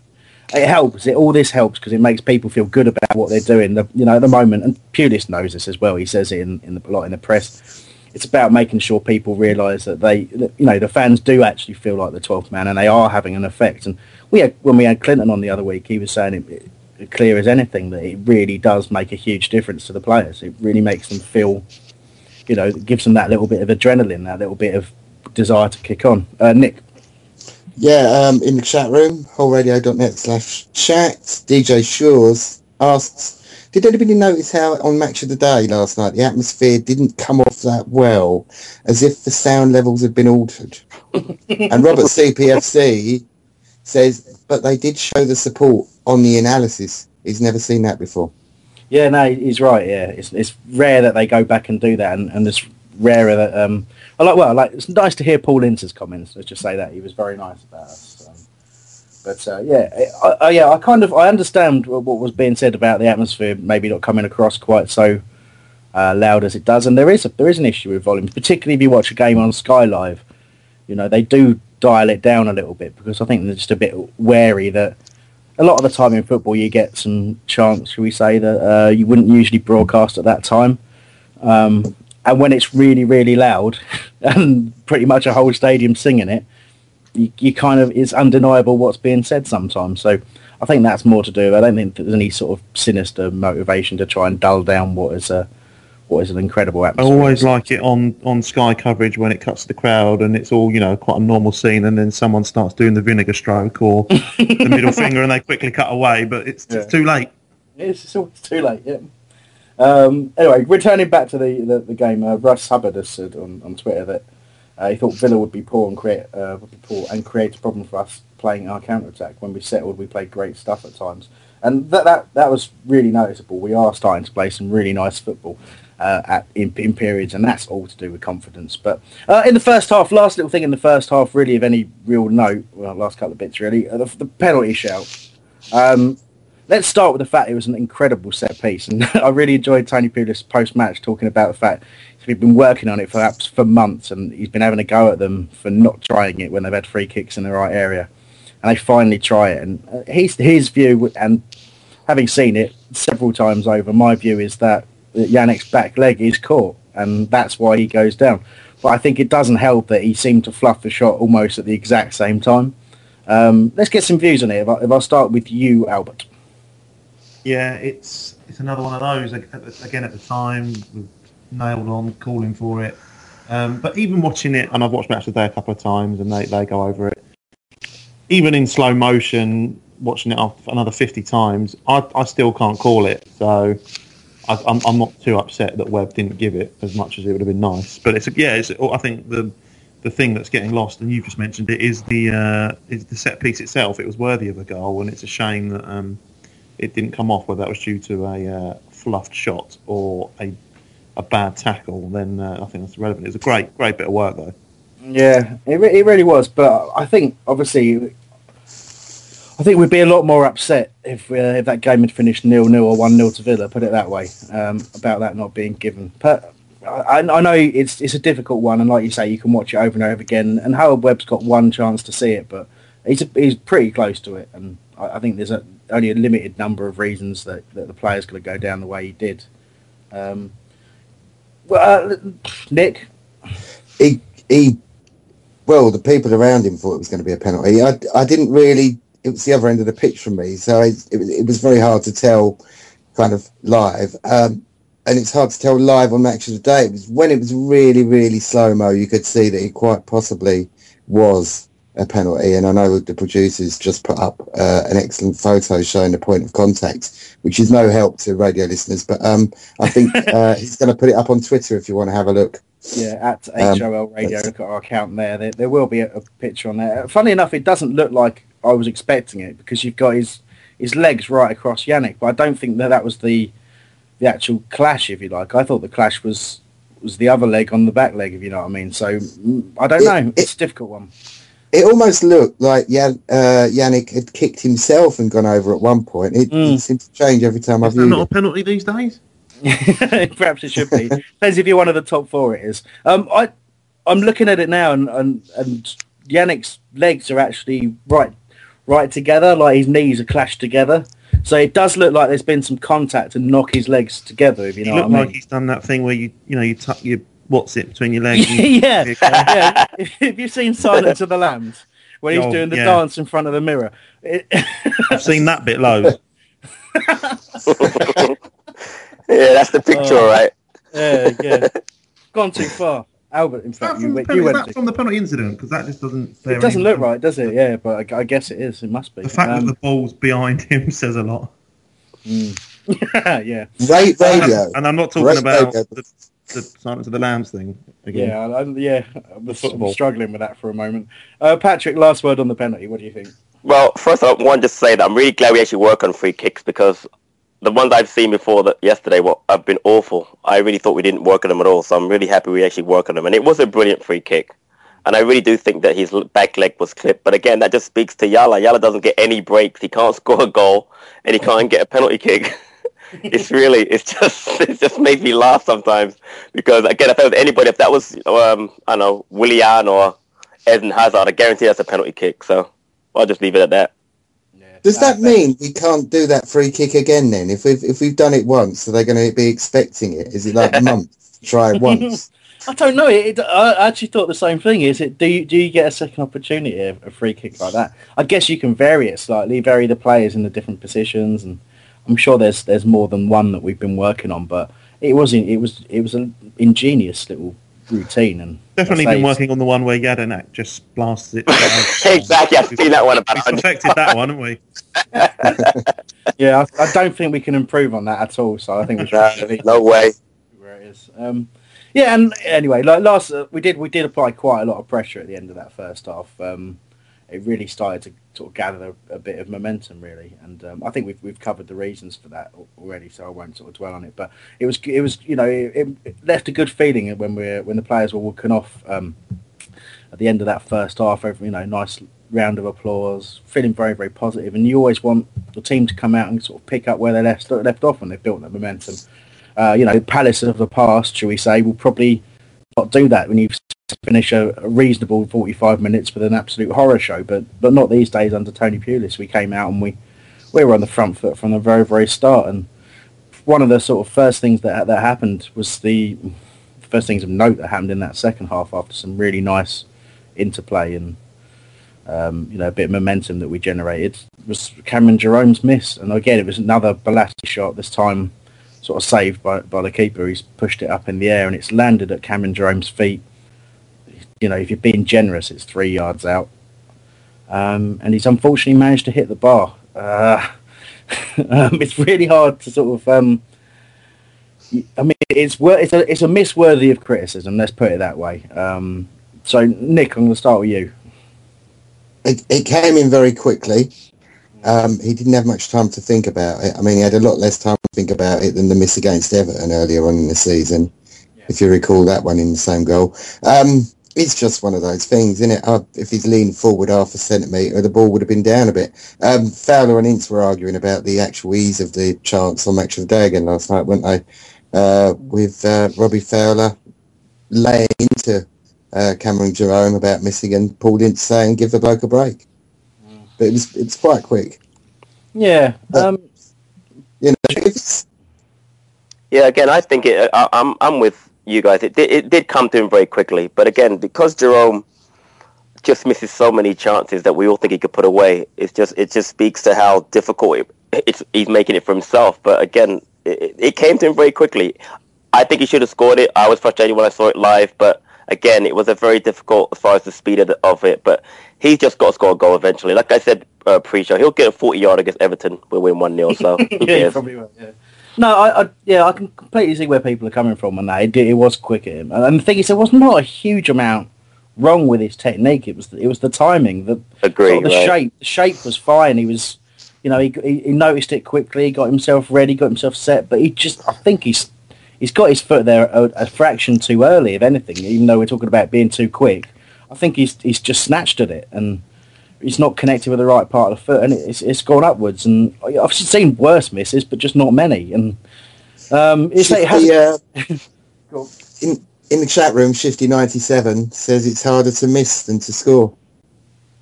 it helps. It all this helps because it makes people feel good about what they're doing. The, you know, at the moment, and Pulis knows this as well. He says it in, in the, a lot in the press. It's about making sure people realise that they, you know, the fans do actually feel like the 12th man, and they are having an effect. And we had when we had Clinton on the other week, he was saying it, it clear as anything that it really does make a huge difference to the players. It really makes them feel, you know, gives them that little bit of adrenaline, that little bit of desire to kick on. Uh, Nick. Yeah, um, in the chat room, holradio.net slash chat, DJ Shores asks, did anybody notice how on Match of the Day last night the atmosphere didn't come off that well, as if the sound levels had been altered? and Robert CPFC says, but they did show the support on the analysis. He's never seen that before. Yeah, no, he's right. Yeah, it's it's rare that they go back and do that, and, and it's rarer that um, I like. Well, like it's nice to hear Paul Ince's comments. Let's just say that he was very nice about us. Um, but uh, yeah, I, I, yeah, I kind of I understand what was being said about the atmosphere maybe not coming across quite so uh, loud as it does, and there is a, there is an issue with volume, particularly if you watch a game on Sky Live. You know, they do dial it down a little bit because I think they're just a bit wary that a lot of the time in football you get some chance, shall we say, that uh, you wouldn't usually broadcast at that time. Um, and when it's really, really loud and pretty much a whole stadium singing it, you, you kind of it's undeniable what's being said sometimes. So I think that's more to do. I don't think there's any sort of sinister motivation to try and dull down what is a what is an incredible atmosphere? I always like it on, on Sky coverage when it cuts to the crowd and it's all, you know, quite a normal scene and then someone starts doing the vinegar stroke or the middle finger and they quickly cut away, but it's, it's too late. It's, it's always too late. Yeah. Um, anyway, returning back to the the, the game, uh, Russ Hubbard has said on, on Twitter that uh, he thought Villa would be poor and create uh, would be poor and create a problem for us playing our counter attack. When we settled, we played great stuff at times, and that that that was really noticeable. We are starting to play some really nice football. Uh, at in, in periods, and that's all to do with confidence. But uh, in the first half, last little thing in the first half, really of any real note, well, last couple of bits really, uh, the, the penalty shout. Um, let's start with the fact it was an incredible set piece, and I really enjoyed Tony Pulis post match talking about the fact he's been working on it for perhaps for months, and he's been having a go at them for not trying it when they've had free kicks in the right area, and they finally try it. And uh, his his view, and having seen it several times over, my view is that Yannick's back leg is caught, and that's why he goes down. But I think it doesn't help that he seemed to fluff the shot almost at the exact same time. Um, let's get some views on it. If I, if I start with you, Albert. Yeah, it's it's another one of those. Again, at the time, nailed on, calling for it. Um, but even watching it, and I've watched Match of the Day a couple of times, and they, they go over it. Even in slow motion, watching it off another 50 times, I, I still can't call it. So I, I'm, I'm not too upset that Webb didn't give it as much as it would have been nice. But it's yeah, it's, I think the the thing that's getting lost, and you've just mentioned it, is the uh, is the set piece itself. It was worthy of a goal, and it's a shame that um, it didn't come off. Whether that was due to a uh, fluffed shot or a a bad tackle, then uh, I think that's relevant. It was a great great bit of work though. Yeah, it, re- it really was. But I think obviously, I think we'd be a lot more upset if uh, if that game had finished nil nil or one 0 to Villa. Put it that way um, about that not being given. But I, I know it's it's a difficult one, and like you say, you can watch it over and over again. And Howard Webb's got one chance to see it, but he's a, he's pretty close to it. And I, I think there's a, only a limited number of reasons that, that the player's going to go down the way he did. Um, well, uh, Nick, he he well the people around him thought it was going to be a penalty i, I didn't really it was the other end of the pitch from me so it, it, it was very hard to tell kind of live um, and it's hard to tell live on match of the day it was when it was really really slow mo you could see that it quite possibly was a penalty and i know the producers just put up uh, an excellent photo showing the point of contact which is no help to radio listeners but um, i think uh, he's going to put it up on twitter if you want to have a look yeah, at Um, HOL Radio, look at our account there. There, there will be a, a picture on there. Funny enough, it doesn't look like I was expecting it because you've got his his legs right across Yannick, but I don't think that that was the the actual clash, if you like. I thought the clash was was the other leg on the back leg, if you know what I mean. So mm, I don't know. It's a difficult one. it almost looked like Yan, uh, Yannick had kicked himself and gone over at one point. It, Mm. it seemed to change every time I Is that viewed not a penalty these days? Perhaps it should be. Depends if you're one of the top four. It is. Um, I I'm looking at it now, and and, and Yannick's legs are actually right right together, like his knees are clashed together. So it does look like there's been some contact to knock his legs together. If you He know what I looked mean. like he's done that thing where you you know you tuck your what's it between your legs. and- yeah, yeah. If, if you've seen Silence of the Lambs, when he's Oh, doing the yeah. dance in front of the mirror, it, I've seen that bit loads. Yeah, that's the picture, Oh. right? yeah, yeah, gone too far. Albert, in fact, you, From the went- penalty, you went that from the penalty incident? Because that just doesn't. It doesn't look right, does it? Yeah, but I, I guess it is. It must be. The fact Um, that the ball's behind him says a lot. yeah. Rate radio. And I'm not talking Rate about the, the Silence of the Lambs thing again. Yeah, I, yeah. I was Football. struggling with that for a moment. Uh, Patrick, last word on the penalty. What do you think? Well, first I want to say that I'm really glad we actually work on free kicks because the ones I've seen before that yesterday were, have been awful. I really thought we didn't work on them at all, so I'm really happy we actually work on them. And it was a brilliant free kick. And I really do think that his back leg was clipped. But again, that just speaks to Yala. Yala doesn't get any breaks. He can't score a goal, and he can't get a penalty kick. it's really, it's just, it just makes me laugh sometimes because again, if that was anybody, if that was, um, I don't know, Willian or Eden Hazard, I guarantee that's a penalty kick. So I'll just leave it at that. Does that mean we can't do that free kick again then? If we've if we've done it once, are they going to be expecting it? Is it like months to try it once? I don't know. It, I actually thought the same thing. Is it? Do you, do you get a second opportunity of a free kick like that? I guess you can vary it slightly, vary the players in the different positions, and I'm sure there's there's more than one that we've been working on. But it wasn't. it was it was an ingenious little routine, and Definitely been working on the one where Jedinak just blasts it. exactly, I've seen that one about We perfected that one, haven't we? Yeah, I, I don't think we can improve on that at all. So I think we should. leave no way. Where it is. Um, yeah, and anyway, like last uh, we did we did apply quite a lot of pressure at the end of that first half. Um, it really started to sort of gather a, a bit of momentum, really, and um, I think we've we've covered the reasons for that already, so I won't sort of dwell on it. But it was it was you know it, it left a good feeling when we when the players were walking off um, at the end of that first half. Over you know, nice round of applause, feeling very very positive, and you always want the team to come out and sort of pick up where they left left off when they've built that momentum. Uh, you know, Palace of the past, shall we say, will probably not do that when you finish a, a reasonable 45 minutes with an absolute horror show. But but not these days under Tony Pulis. We came out and we we were on the front foot from the very very start. And one of the sort of first things that that happened was the first things of note that happened in that second half after some really nice interplay and um, you know a bit of momentum that we generated was Cameron Jerome's miss. And again, it was another Bolasie shot. This time sort of saved by, by the keeper. He's pushed it up in the air and it's landed at Cameron Jerome's feet. You know, if you're being generous, it's three yards out. Um, and he's unfortunately managed to hit the bar. Uh, um, it's really hard to sort of. Um, I mean, it's it's a it's a miss worthy of criticism. Let's put it that way. Um, so, Nick, I'm going to start with you. It, it came in very quickly. Um, he didn't have much time to think about it. I mean, he had a lot less time to think about it than the miss against Everton earlier on in the season, if you recall that one in the same goal. It's just one of those things, isn't it? Uh, if he's leaned forward half a centimetre, the ball would have been down a bit. Um, Fowler and Ince were arguing about the actual ease of the chance on Match of the Day again last night, weren't they? Uh, with uh, Robbie Fowler laying into uh, Cameron Jerome about missing and Paul Ince saying, give the bloke a break. But it was, it was quite quick. Yeah. Um, You know, it's, Yeah, again, I think it. I, I'm I'm with you guys. It did, it did come to him very quickly, but again, because Jerome just misses so many chances that we all think he could put away, it's just it just speaks to how difficult it, it's he's making it for himself. But again, it, it came to him very quickly. I think he should have scored it. I was frustrated when I saw it live, but again, it was a very difficult as far as the speed of, the, of it. But he's just got to score a goal eventually. Like I said uh, pre-show, he'll get a 40 yard against Everton. We'll win one 0 So yeah, probably will. Yeah. No, I, I yeah, I can completely see where people are coming from on that. It, it was quick at him, and the thing is, there was not a huge amount wrong with his technique. It was it was the timing, the Agree, sort of the right. shape. The shape was fine. He was, you know, he, he he noticed it quickly, He got himself ready, got himself set. But he just, I think he's he's got his foot there a, a fraction too early. If anything, even though we're talking about being too quick, I think he's he's just snatched at it and he's not connected with the right part of the foot, and it's it's gone upwards. And I've seen worse misses, but just not many. And um, it's like it has, uh, in, in the chat room, Shifty97 says it's harder to miss than to score.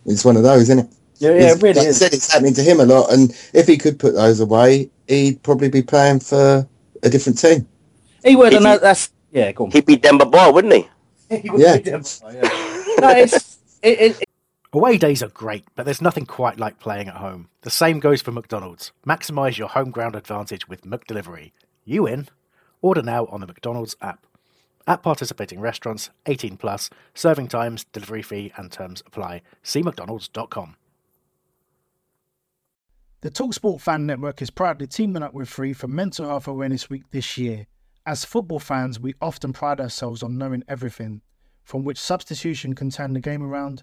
It's one of those, isn't it? Yeah, yeah, He's- it really like I is. said, it's happening to him a lot, and if he could put those away, he'd probably be playing for a different team. he would, and that, that's yeah, go on. He'd be Demba Ba, wouldn't he? He would Yeah. be Denver, yeah. no, it's it, it, Away days are great, but there's nothing quite like playing at home. The same goes for McDonald's. Maximise your home ground advantage with McDelivery. You in? Order now on the McDonald's app. At participating restaurants, 18 plus, serving times, delivery fee, and terms apply. See McDonald's.com. The Talksport Fan Network is proudly teaming up with Free for Mental Health Awareness Week this year. As football fans, we often pride ourselves on knowing everything, from which substitution can turn the game around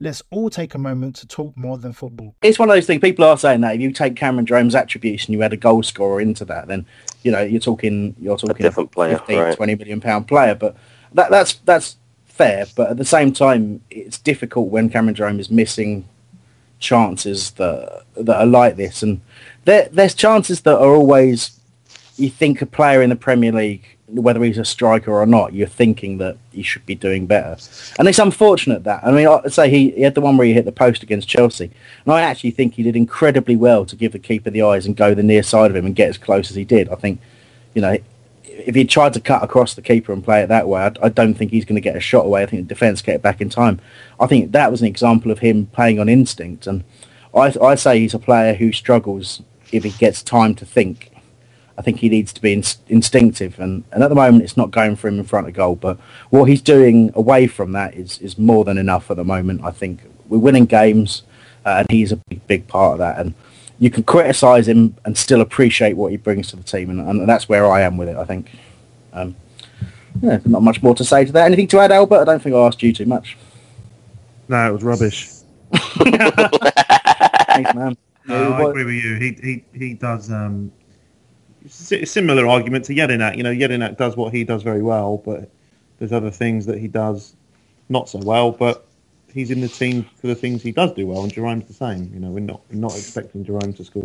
Let's all take a moment to talk more than football. it's one of those things. People are saying that if you take Cameron Jerome's attributes and you add a goal scorer into that, then you know you're talking you're talking a different player, 15, right. 20 million pound player. But that that's that's fair. But at the same time, it's difficult when Cameron Jerome is missing chances that that are like this, and there there's chances that are always you think a player in the Premier League, whether he's a striker or not, you're thinking that he should be doing better. And it's unfortunate that. I mean, I'd say he, he had the one where he hit the post against Chelsea. And I actually think he did incredibly well to give the keeper the eyes and go the near side of him and get as close as he did. I think, you know, if he tried to cut across the keeper and play it that way, I, I don't think he's going to get a shot away. I think the defence get it back in time. I think that was an example of him playing on instinct. And I, I say he's a player who struggles if he gets time to think. I think he needs to be ins- instinctive, and, and at the moment it's not going for him in front of goal. But what he's doing away from that is, is more than enough at the moment. I think we're winning games, uh, and he's a big, big part of that. And you can criticise him and still appreciate what he brings to the team, and, and that's where I am with it. I think. Um, yeah, not much more to say to that. Anything to add, Albert? I don't think I asked you too much. No, it was rubbish. Thanks, man. No, I agree with you. He he he does um si- similar argument to Jedinak. You know, Jedinak does what he does very well, but there's other things that he does not so well. But he's in the team for the things he does do well, and Jerome's the same. You know, we're not we're not expecting Jerome to score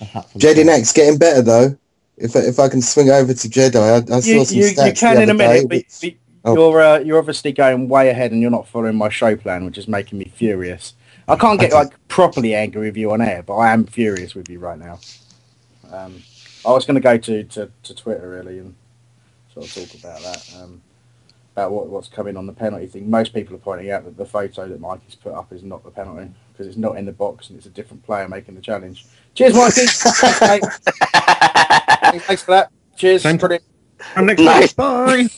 a hat. for the Jedi team. Neck's getting better though. If I, if I can swing over to Jedi, I, I saw You, some you, stats you can the in a other minute, day. but, but Oh. you're uh, you're obviously going way ahead, and you're not following my show plan, which is making me furious. I can't get like properly angry with you on air, but I am furious with you right now. Um, I was going to go to, to, to Twitter really and sort of talk about that, um, about what, what's coming on the penalty thing. Most people are pointing out that the photo that Mikey's put up is not the penalty because it's not in the box and it's a different player making the challenge. Cheers, Mikey. Thanks, mate. Thanks, thanks for that. Cheers. Same to- Brilliant. I'm next Nice. Bye.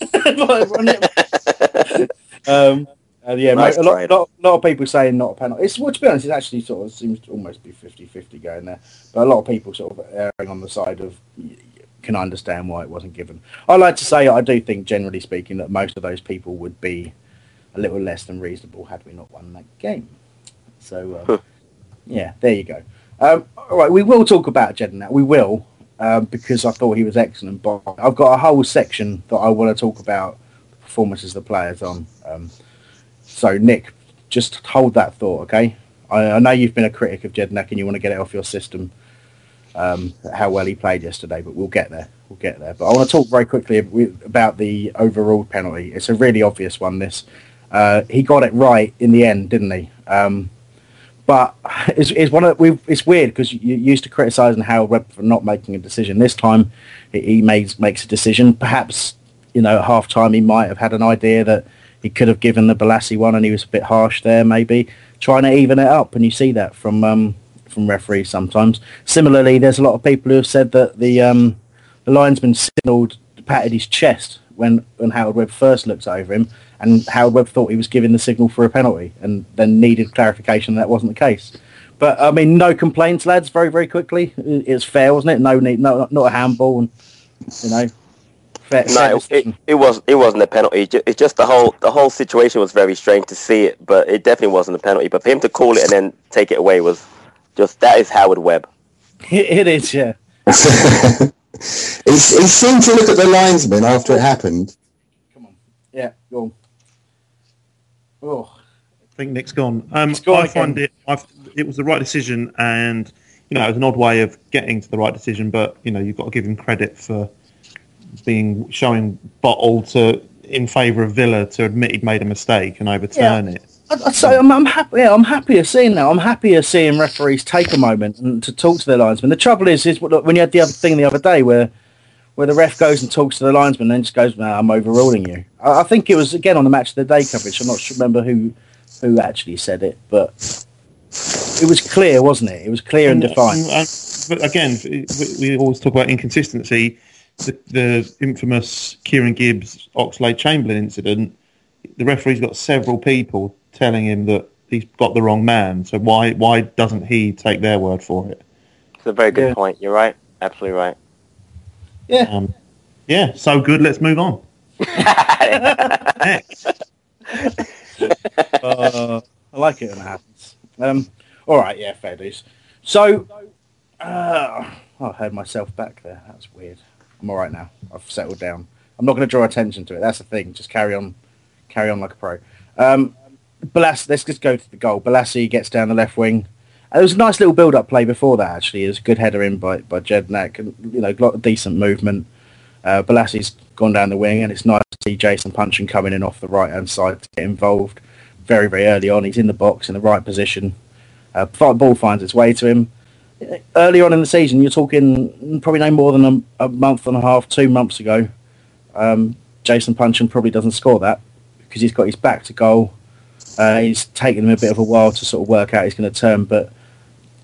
um, and yeah, Nice mate, a lot, lot, lot of people saying not a penalty. It's well, to be honest, it actually sort of seems to almost be 50-50 going there. But a lot of people sort of erring on the side of can understand why it wasn't given. I like to say I do think, generally speaking, that most of those people would be a little less than reasonable had we not won that game. So uh, yeah, there you go. Um, all right, we will talk about Jeddah. We will um, because I thought he was excellent. But I've got a whole section that I want to talk about the performances of the players on. Um, so Nick, just hold that thought, okay? I, I know you've been a critic of Jedinak and you want to get it off your system. Um, how well he played yesterday, but we'll get there. We'll get there. But I want to talk very quickly about the overall penalty. It's a really obvious one. This uh, he got it right in the end, didn't he? Um, but it's, it's one of we it's weird because you used to criticising Howard Webb for not making a decision. This time he, he makes makes a decision. Perhaps you know at half time he might have had an idea that he could have given the Bolasie one and he was a bit harsh there. Maybe trying to even it up, and you see that from um, from referees sometimes. Similarly, there's a lot of people who have said that the um, the linesman signalled patted his chest when when Howard Webb first looked over him, and Howard Webb thought he was giving the signal for a penalty, and then needed clarification that wasn't the case. But I mean, no complaints, lads. Very very quickly, it's fair, wasn't it? No need, no not a handball, and you know. Fair, fair No, it, it was it wasn't a penalty. It It's just the whole the whole situation was very strange to see it, but it definitely wasn't a penalty. But for him to call it and then take it away was just that is Howard Webb. it is, yeah. He, he seemed to look at the linesman after it happened. Come on, yeah, go on. Oh, I think Nick's gone. Um, gone I find it. I've, it was the right decision, and you know, it was an odd way of getting to the right decision. But you know, you've got to give him credit for being showing bottle to in favour of Villa to admit he'd made a mistake and overturn it. I'd, I'd say I'm, I'm happy. Yeah, I'm happier seeing that. I'm happier seeing referees take a moment and to talk to their linesman. The trouble is, is look, when you had the other thing the other day where where the ref goes and talks to the linesman and then just goes, nah, "I'm overruling you." I, I think it was again on the match of the day coverage. I'm not sure remember who who actually said it, but it was clear, wasn't it? It was clear and defined. And, but again, we, we always talk about inconsistency. The, the infamous Kieran Gibbs Oxlade Chamberlain incident. The referee's got several people telling him that he's got the wrong man. So why why doesn't he take their word for it? It's a very good Yeah. point. You're right. Absolutely right. Yeah. Um, yeah. So good. Let's move on. Next. uh, I like it when it happens. Um, all right, yeah, fair dues. So, uh, I heard myself back there. That's weird. I'm all right now. I've settled down. I'm not going to draw attention to it. That's the thing. Just carry on, carry on like a pro. Um, Balas, let's just go to the goal. Bolasie gets down the left wing. There was a nice little build-up play before that. Actually, it was a good header in by by Jedinak, and you know, a lot of decent movement. Uh, Bolasie's gone down the wing, and it's nice to see Jason Puncheon coming in off the right hand side to get involved very, very early on. He's in the box in the right position. Uh, ball finds its way to him. Early on in the season, you're talking probably no more than a, a month and a half, two months ago. Um, Jason Puncheon probably doesn't score that because he's got his back to goal. Uh, he's taken him a bit of a while to sort of work out he's going to turn, but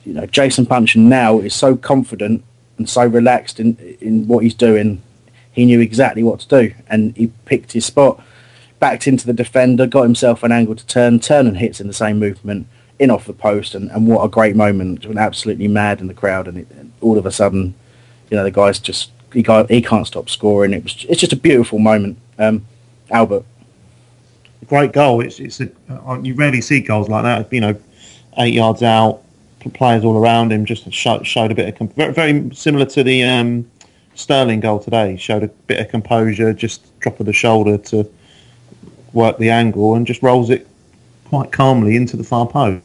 you know, Jason Puncheon now is so confident and so relaxed in in what he's doing. He knew exactly what to do, and he picked his spot, backed into the defender, got himself an angle to turn, turn and hits in the same movement, in off the post, and, and what a great moment! Went absolutely mad in the crowd, and, it, and all of a sudden, you know, the guy's just he can't he can't stop scoring. It was it's just a beautiful moment. Um, Albert, great goal. It's it's a, uh, you rarely see goals like that. You know, eight yards out, players all around him. Just showed, showed a bit of very, very similar to the um, Sterling goal today. Showed a bit of composure, just drop of the shoulder to work the angle, and just rolls it quite calmly into the far post.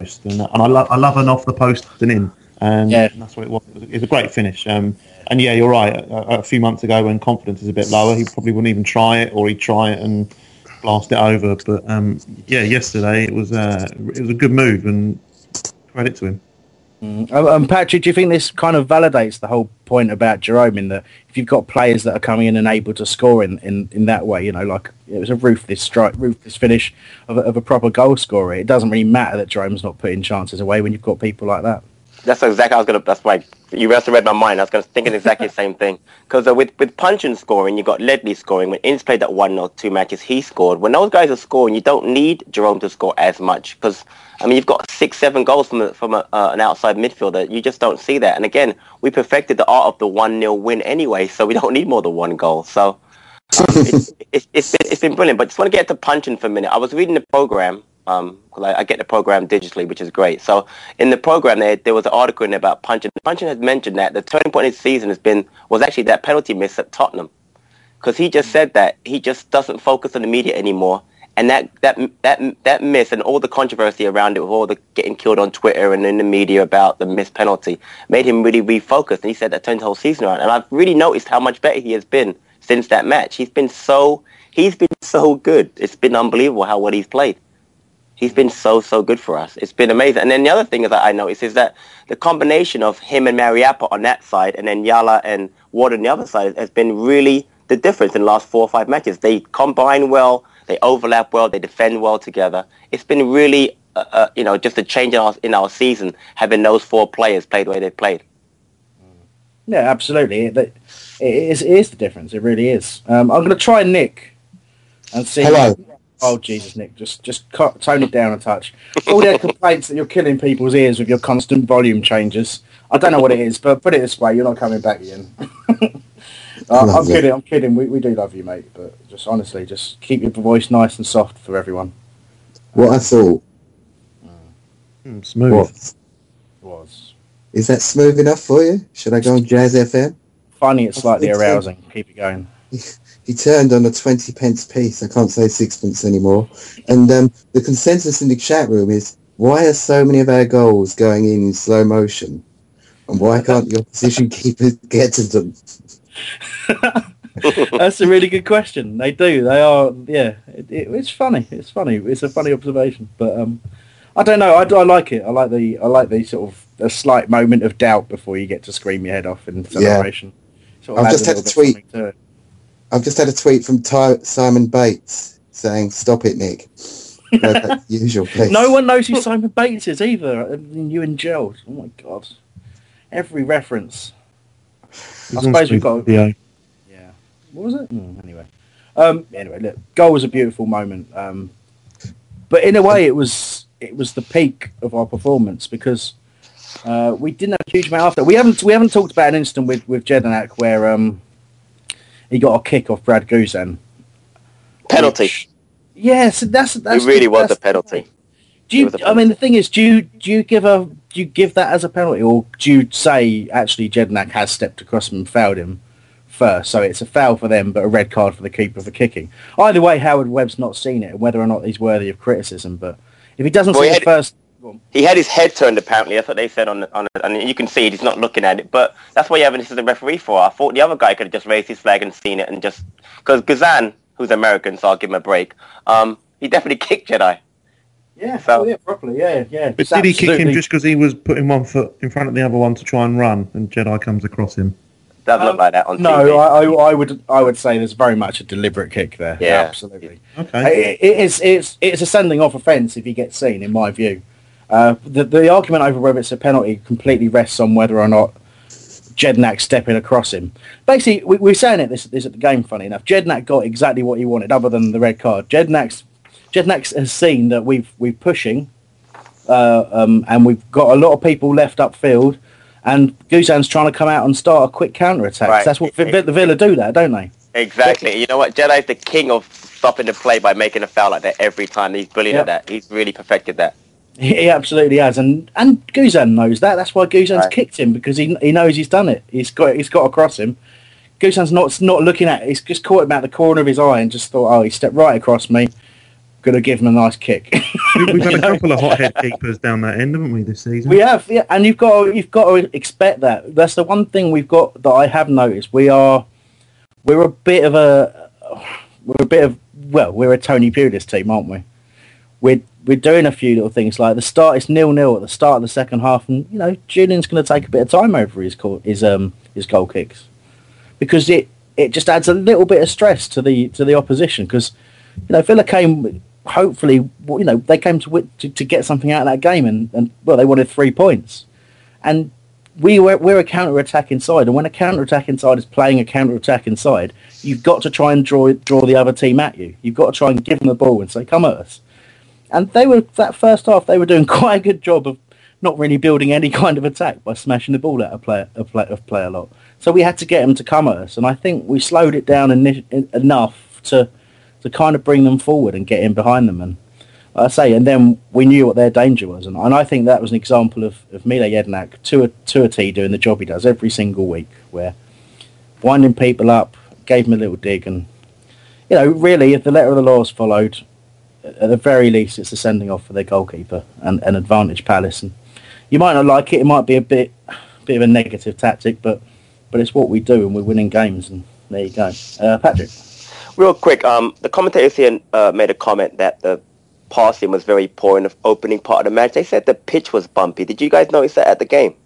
And, and I love I love an off the post and in. And Yeah. that's what it was. It was a great finish. Um, and yeah, you're right. A, a few months ago, when confidence is a bit lower, he probably wouldn't even try it, or he'd try it and blast it over. But um, yeah, yesterday it was uh, it was a good move, and credit to him. Mm. Um, um, Patrick, do you think this kind of validates the whole point about Jerome in that if you've got players that are coming in and able to score in, in, in that way, you know, like it was a ruthless strike, ruthless finish of a, of a proper goal scorer. It doesn't really matter that Jerome's not putting chances away when you've got people like that. That's exactly. I was gonna. That's why you have read my mind. I was gonna thinking exactly the same thing. Because uh, with with Puncheon scoring, you got Ledley scoring. When Ince played that one or two matches, he scored. When those guys are scoring, you don't need Jerome to score as much. Because I mean, you've got six, seven goals from a, from a, uh, an outside midfielder. You just don't see that. And again, we perfected the art of the one 0 win anyway, so we don't need more than one goal. So it's, it's, it's, been, it's been brilliant. But just want to get to Puncheon for a minute. I was reading the program. Um, I, I get the program digitally, which is great. So in the program, there there was an article in there about Puncheon. Puncheon has mentioned that the turning point in his season has been was actually that penalty miss at Tottenham, because he just said that he just doesn't focus on the media anymore. And that, that that that miss and all the controversy around it, with all the getting killed on Twitter and in the media about the missed penalty, made him really refocus. And he said that turned the whole season around. And I've really noticed how much better he has been since that match. He's been so he's been so good. It's been unbelievable how well he's played. He's been so so good for us. It's been amazing. And then the other thing that I noticed is that the combination of him and Mariappa on that side, and then Yala and Ward on the other side, has been really the difference in the last four or five matches. They combine well, they overlap well, they defend well together. It's been really, uh, uh, you know, just a change in our in our season having those four players play the way they played. Yeah, absolutely. They, it is, it is the difference. It really is. Um, I'm going to try Nick and see. Hello. Oh Jesus, Nick, just just cut, tone it down a touch. All their complaints that you're killing people's ears with your constant volume changes. I don't know what it is, but put it this way: you're not coming back, Ian. uh, I'm it. kidding. I'm kidding. We, we do love you, mate. But just honestly, just keep your voice nice and soft for everyone. What I thought Mm, smooth. was, Was is that smooth enough for you? Should I go on Jazz FM? funny. It's slightly arousing. Keep it going. He turned on a 20 pence piece. I can't say sixpence anymore. And um, the consensus in the chat room is why are so many of our goals going in in slow motion? And why can't the opposition keepers get to them? That's a really good question. They do. They are. Yeah. It, it, it's funny. It's funny. It's a funny observation. But um, I don't know. I, I like it. I like the. I like the sort of a slight moment of doubt before you get to scream your head off in celebration. Sort of I've just had a tweet. something to it. I've just had a tweet from Ty- Simon Bates saying, "Stop it, Nick." No, usual, please. No one knows who Simon Bates is either. You and Gerald. Oh my god. Every reference. I suppose we've smooth got. video. Yeah. What was it? Mm, anyway. Um, anyway, look, goal was a beautiful moment. Um, but in a way, it was it was the peak of our performance because uh, we didn't have a huge amount after. We haven't we haven't talked about an instant with with Jedinak where um, he got a kick off Brad Guzan. Penalty. Yes, that's that's it really the- was a penalty. Do you? I mean, the thing is, do you do you give a do you give that as a penalty, or do you say actually Jedinak has stepped across him and fouled him first, so it's a foul for them, but a red card for the keeper for kicking? Either way, Howard Webb's not seen it, and whether or not he's worthy of criticism. But if he doesn't Well, see he it had- first, He had his head turned apparently. That's what they said on on and you can see it, he's not looking at it. But that's why you have an assistant referee for. I thought the other guy could have just raised his flag and seen it and just because Guzan, who's American, so I'll give him a break. Um, he definitely kicked Jedi. Yeah, So- oh, yeah, properly, yeah, yeah. But It's did he kick him just because he was putting one foot in front of the other one to try and run, and Jedi comes across him? Doesn't look like that on No, TV. I, I, I would I would say there's very much a deliberate kick there. Yeah. absolutely. Okay. It, it is it's it's a sending off offence if he gets seen, in my view. Uh, the the argument over whether it's a penalty completely rests on whether or not Jedinak stepping across him. Basically, we, we're saying it this this at the game. Funny enough, Jedinak got exactly what he wanted, other than the red card. Jedinak's Jedinak has seen that we've we're pushing, uh, um, and we've got a lot of people left upfield, and Guzan's trying to come out and start a quick counter attack. Right. That's what Vi- Vi- the Villa do, that don't they? Exactly. You know what? Jedi's the king of stopping the play by making a foul like that every time. He's brilliant Yep. at that. He's really perfected that. He he absolutely has, and and Guzan knows that. That's why Guzan's Right. kicked him because he he knows he's done it. He's got he's got across him. Guzan's not not looking at. it. He's just caught him out the corner of his eye and just thought, oh, he stepped right across me. Gonna give him a nice kick. We- We've had a couple of hothead keepers down that end, haven't we, this season? We have, yeah, and you've got to, you've got to expect that. That's the one thing we've got that I have noticed. We are we're a bit of a we're a bit of well, we're a Tony Pulis team, aren't we? We're we're doing a few little things like the start. It's nil nil at the start of the second half, and you know Julian's going to take a bit of time over his call, his um his goal kicks because it it just adds a little bit of stress to the to the opposition because you know Villa came hopefully you know they came to, to to get something out of that game and, and well they wanted three points. And we were we're a counter attack inside and when a counter attack inside is playing a counter attack inside you've got to try and draw draw the other team at you. You've got to try and give them the ball and say come at us. And they were that first half they were doing quite a good job of not really building any kind of attack by smashing the ball out of play of play of play a lot. So we had to get them to come at us, and I think we slowed it down enough to to kind of bring them forward and get in behind them. And like I say, and then we knew what their danger was, and, and I think that was an example of of Mile Jedinak to a to a T doing the job he does every single week, where winding people up, gave him a little dig, and you know, really, if the letter of the law is followed, at the very least, it's a sending off for their goalkeeper and an advantage Palace. And you might not like it; it might be a bit, bit of a negative tactic, but but it's what we do, and we're winning games. And there you go, uh, Patrick. Real quick, um, the commentators here uh, made a comment that the passing was very poor in the opening part of the match. They said the pitch was bumpy. Did you guys notice that at the game?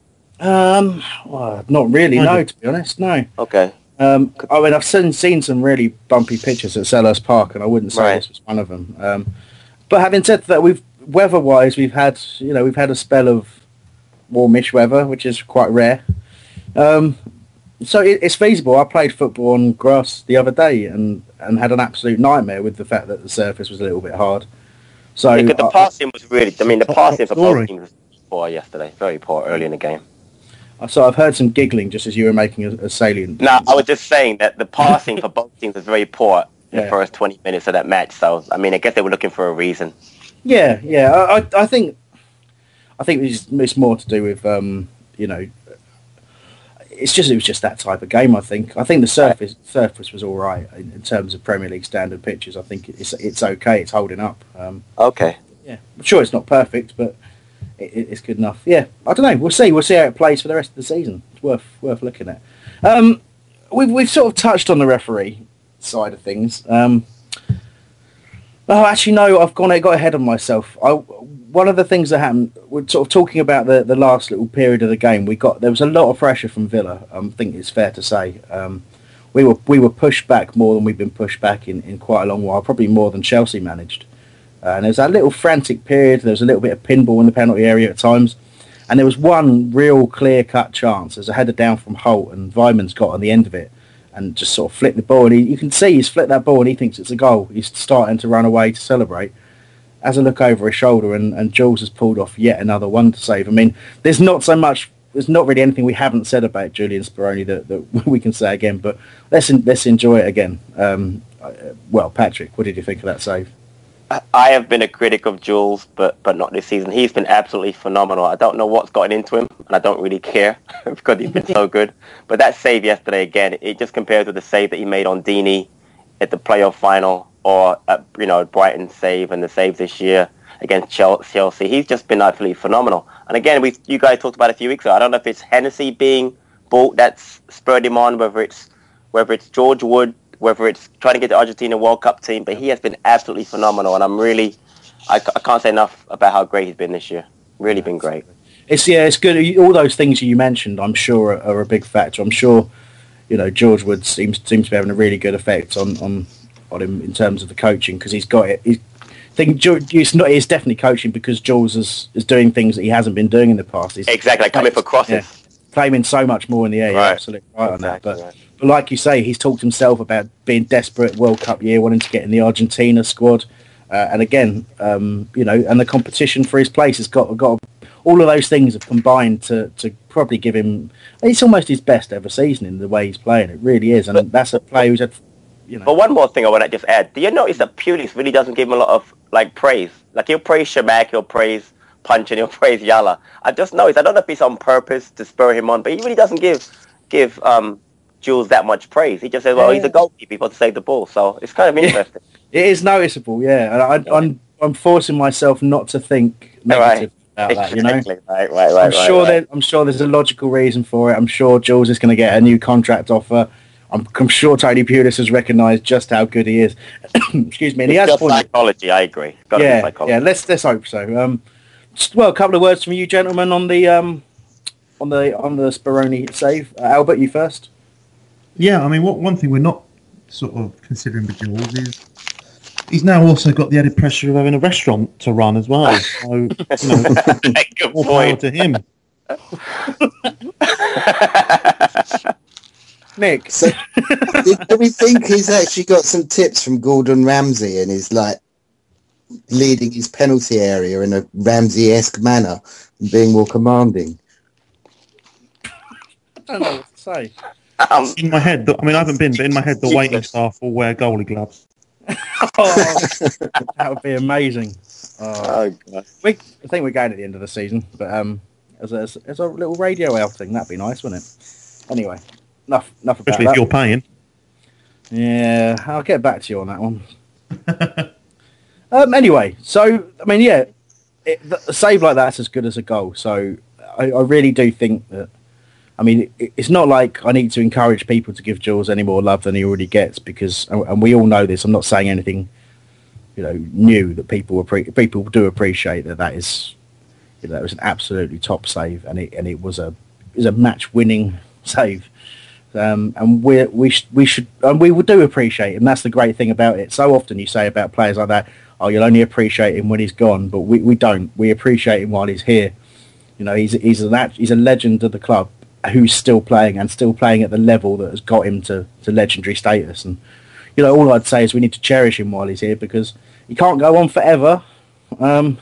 Um, well, not really, I no, to be honest, no. Okay. Um, I mean, I've seen seen some really bumpy pitches at Selhurst Park, and I wouldn't say Right. this was one of them. Um, but having said that, we've weather-wise, we've had you know we've had a spell of warmish weather, which is quite rare. Um, so it, it's feasible. I played football on grass the other day and and had an absolute nightmare with the fact that the surface was a little bit hard. So Yeah, 'cause the I- passing was really. I mean, the passing for top story. both teams was poor yesterday. Very poor early in the game. so I've heard some giggling just as you were making a, a salient. No, I was just saying that the passing for both teams was very poor in the first 20 minutes of that match. So, I mean, I guess they were looking for a reason. Yeah, yeah. I, I, I think, I think it's, it's more to do with, um, you know, it's just it was just that type of game. I think. I think the surface surface was all right in, in terms of Premier League standard pitches. I think it's it's okay. It's holding up. Um, Okay. yeah, I'm sure it's not perfect, but it, it- it's good enough. Yeah, I don't know. We'll see. We'll see how it plays for the rest of the season. It's worth worth looking at. Um, we've we've sort of touched on the referee side of things. Um, oh, actually, no. I've gone. I got ahead of myself. I, one of the things that happened. We're sort of talking about the, the last little period of the game. We got there was a lot of pressure from Villa. I think it's fair to say. Um, we were we were pushed back more than we've been pushed back in, in quite a long while. Probably more than Chelsea managed. Uh, and there was that little frantic period. There was a little bit of pinball in the penalty area at times. And there was one real clear-cut chance. There's a header down from Holt, and Weimann's got on the end of it and just sort of flicked the ball. And he, you can see he's flicked that ball, and he thinks it's a goal. He's starting to run away to celebrate. Has a look over his shoulder, and, and Jules has pulled off yet another one to save. I mean, there's not so much. There's not really anything we haven't said about Julian Speroni that, that we can say again. But let's let's enjoy it again. Um, uh, well, Patrick, what did you think of that save? I have been a critic of Jules, but but not this season. He's been absolutely phenomenal. I don't know what's gotten into him, and I don't really care because he's been so good. But that save yesterday again, it just compares with the save that he made on Deeney at the playoff final, or at, you know Brighton save and the save this year against Chel- Chelsea. He's just been absolutely phenomenal. And again, we you guys talked about a few weeks ago. I don't know if it's Hennessey being bought that's spurred him on, whether it's whether it's George Wood, whether it's trying to get the Argentina World Cup team, but he has been absolutely phenomenal, and I'm really, I, I can't say enough about how great he's been this year. Really been great. It's yeah, it's good. All those things you mentioned, I'm sure, are, are a big factor. I'm sure, you know, George Wood seems seems to be having a really good effect on on, on him in terms of the coaching because he's got it. He's, I think George, it's not. It's definitely coaching because Jules is, is doing things that he hasn't been doing in the past. He's Exactly, like coming for crosses. yeah, claiming so much more in the air. Right. absolutely right on that. But but like you say, he's talked himself about being desperate World Cup year, wanting to get in the Argentina squad, uh, and again, um, you know, and the competition for his place has got got all of those things have combined to to probably give him. It's almost his best ever season in the way he's playing. It really is, and that's a player who's had. You know, But one more thing I want to just add. Do you notice that Pulis really doesn't give him a lot of like praise? Like he'll praise Chamakh, he'll praise Punch, and he'll praise Yala. I just noticed. I don't know if it's on purpose to spur him on, but he really doesn't give give um, Jules that much praise. He just says, "Well, Yeah, he's a goalkeeper, he's got to save the ball." So it's kind of interesting. it is noticeable. Yeah, and I, I'm I'm forcing myself not to think negative about that. You know. Exactly. Right, right, right. I'm right, sure right. I'm sure there's a logical reason for it. I'm sure Jules is going to get a new contract offer. I'm, I'm sure Tony Pulis has recognised just how good he is. Excuse me, and he It's has psychology. I agree. Got to Yeah, psychology. yeah. Let's let's hope so. Um, well, a couple of words from you, gentlemen, on the um, on the on the Speroni save. Uh, Albert, you first. Yeah, I mean, what one thing we're not sort of considering with Jules is he's now also got the added pressure of having a restaurant to run as well. So, you know, more power to him. Nick. So, do, do we think he's actually got some tips from Gordon Ramsay and is like leading his penalty area in a Ramsay-esque manner and being more commanding? I don't know what to say. Um, in my head, the, I mean, I haven't been, but in my head, the waiting staff will wear goalie gloves. Oh, that would be amazing. Oh, God. We, I think we're going at the end of the season, but um, as a, as a- little radio outing, that'd be nice, wouldn't it? Anyway, enough enough about Especially that. if you're paying. Yeah, I'll get back to you on that one. um, anyway, so I mean, yeah, it, a save like that's as good as a goal. So I, I really do think that. I mean, it's not like I need to encourage people to give Jules any more love than he already gets because, and we all know this. I'm not saying anything, you know, new that people appre- people do appreciate that that is, you know, that was an absolutely top save and it and it was a it was a match winning save um, and we we sh- we should and we do appreciate him. That's the great thing about it. So often you say about players like that, oh, you'll only appreciate him when he's gone, but we, we don't. We appreciate him while he's here. You know, he's he's a he's a legend of the club, who's still playing and still playing at the level that has got him to, to legendary status. And you know, all I'd say is we need to cherish him while he's here because he can't go on forever. Um,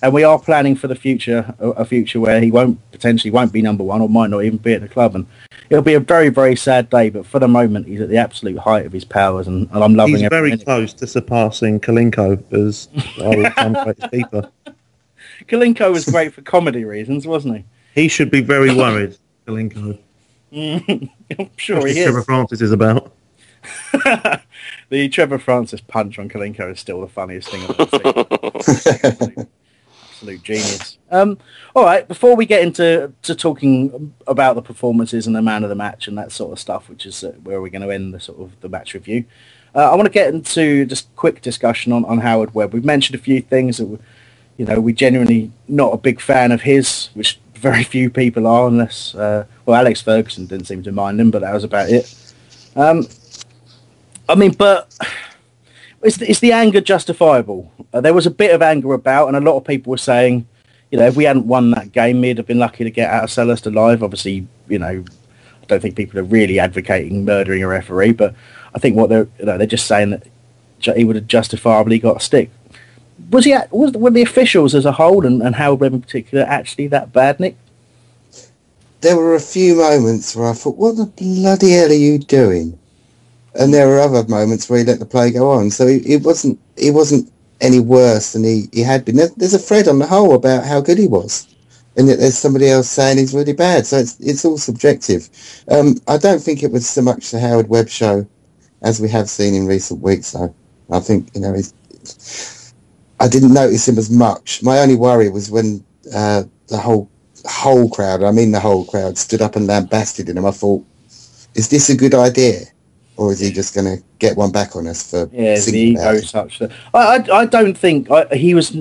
and we are planning for the future, a, a future where he won't potentially won't be number one or might not even be at the club. And it'll be a very very sad day. But for the moment, he's at the absolute height of his powers, and, and I'm loving. It. He's very minute. close to surpassing Kolinko as our keeper. Kolinko was great for comedy reasons, wasn't he? He should be very worried, Kolinko. I'm sure That's he what Trevor. Francis is about. The Trevor Francis punch on Kolinko is still the funniest thing I've ever seen. Absolute genius. Um, all right, before we get into to talking about the performances and the man of the match and that sort of stuff, which is uh, where we're going to end the sort of the match review, uh, I want to get into just quick discussion on, on Howard Webb. We've mentioned a few things that, we- you know, we're genuinely not a big fan of his, which very few people are, unless uh, well, Alex Ferguson didn't seem to mind him, but that was about it. Um, I mean, but is, is the anger justifiable? Uh, there was a bit of anger about, and a lot of people were saying, you know, if we hadn't won that game, we'd have been lucky to get out of Selhurst alive. Obviously, you know, I don't think people are really advocating murdering a referee, but I think what they're, you know, they're just saying that he would have justifiably got a stick. Was he? at- Was were the officials as a whole, and, and Howard Webb in particular, actually that bad, Nick? there were a few moments where I thought, what the bloody hell are you doing? And there were other moments where he let the play go on. So it wasn't he wasn't any worse than he, he had been. There, there's a thread on the whole about how good he was. And yet there's somebody else saying he's really bad. So it's it's all subjective. Um, I don't think it was so much the Howard Webb show as we have seen in recent weeks though. I think, you know, he's, I didn't notice him as much. My only worry was when uh, the whole whole crowd, I mean the whole crowd, stood up and lambasted him. I thought, is this a good idea? Or is he just going to get one back on us for Yeah, the ego such that I, I I don't think I, he was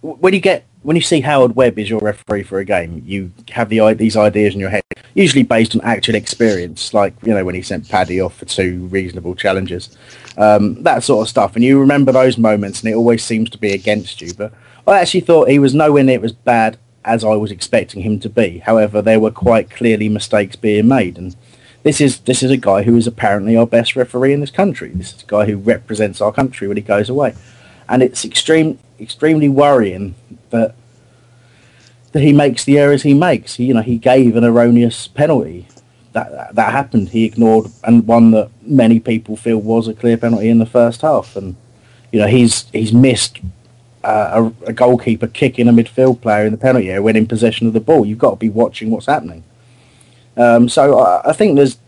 when you get when you see Howard Webb as your referee for a game, you have the these ideas in your head, usually based on actual experience, like you know when he sent Paddy off for two reasonable challenges, um, that sort of stuff, and you remember those moments, and it always seems to be against you. But I actually thought he was nowhere near as bad as I was expecting him to be. However, there were quite clearly mistakes being made, and this is this is a guy who is apparently our best referee in this country. This is a guy who represents our country when he goes away, and it's extreme extremely worrying that he makes the errors he makes. He, you know, he gave an erroneous penalty. That, that that happened. He ignored and one that many people feel was a clear penalty in the first half, and you know he's he's missed uh, a, a goalkeeper kicking a midfield player in the penalty area when in possession of the ball. You've got to be watching what's happening. Um, so I, I think there's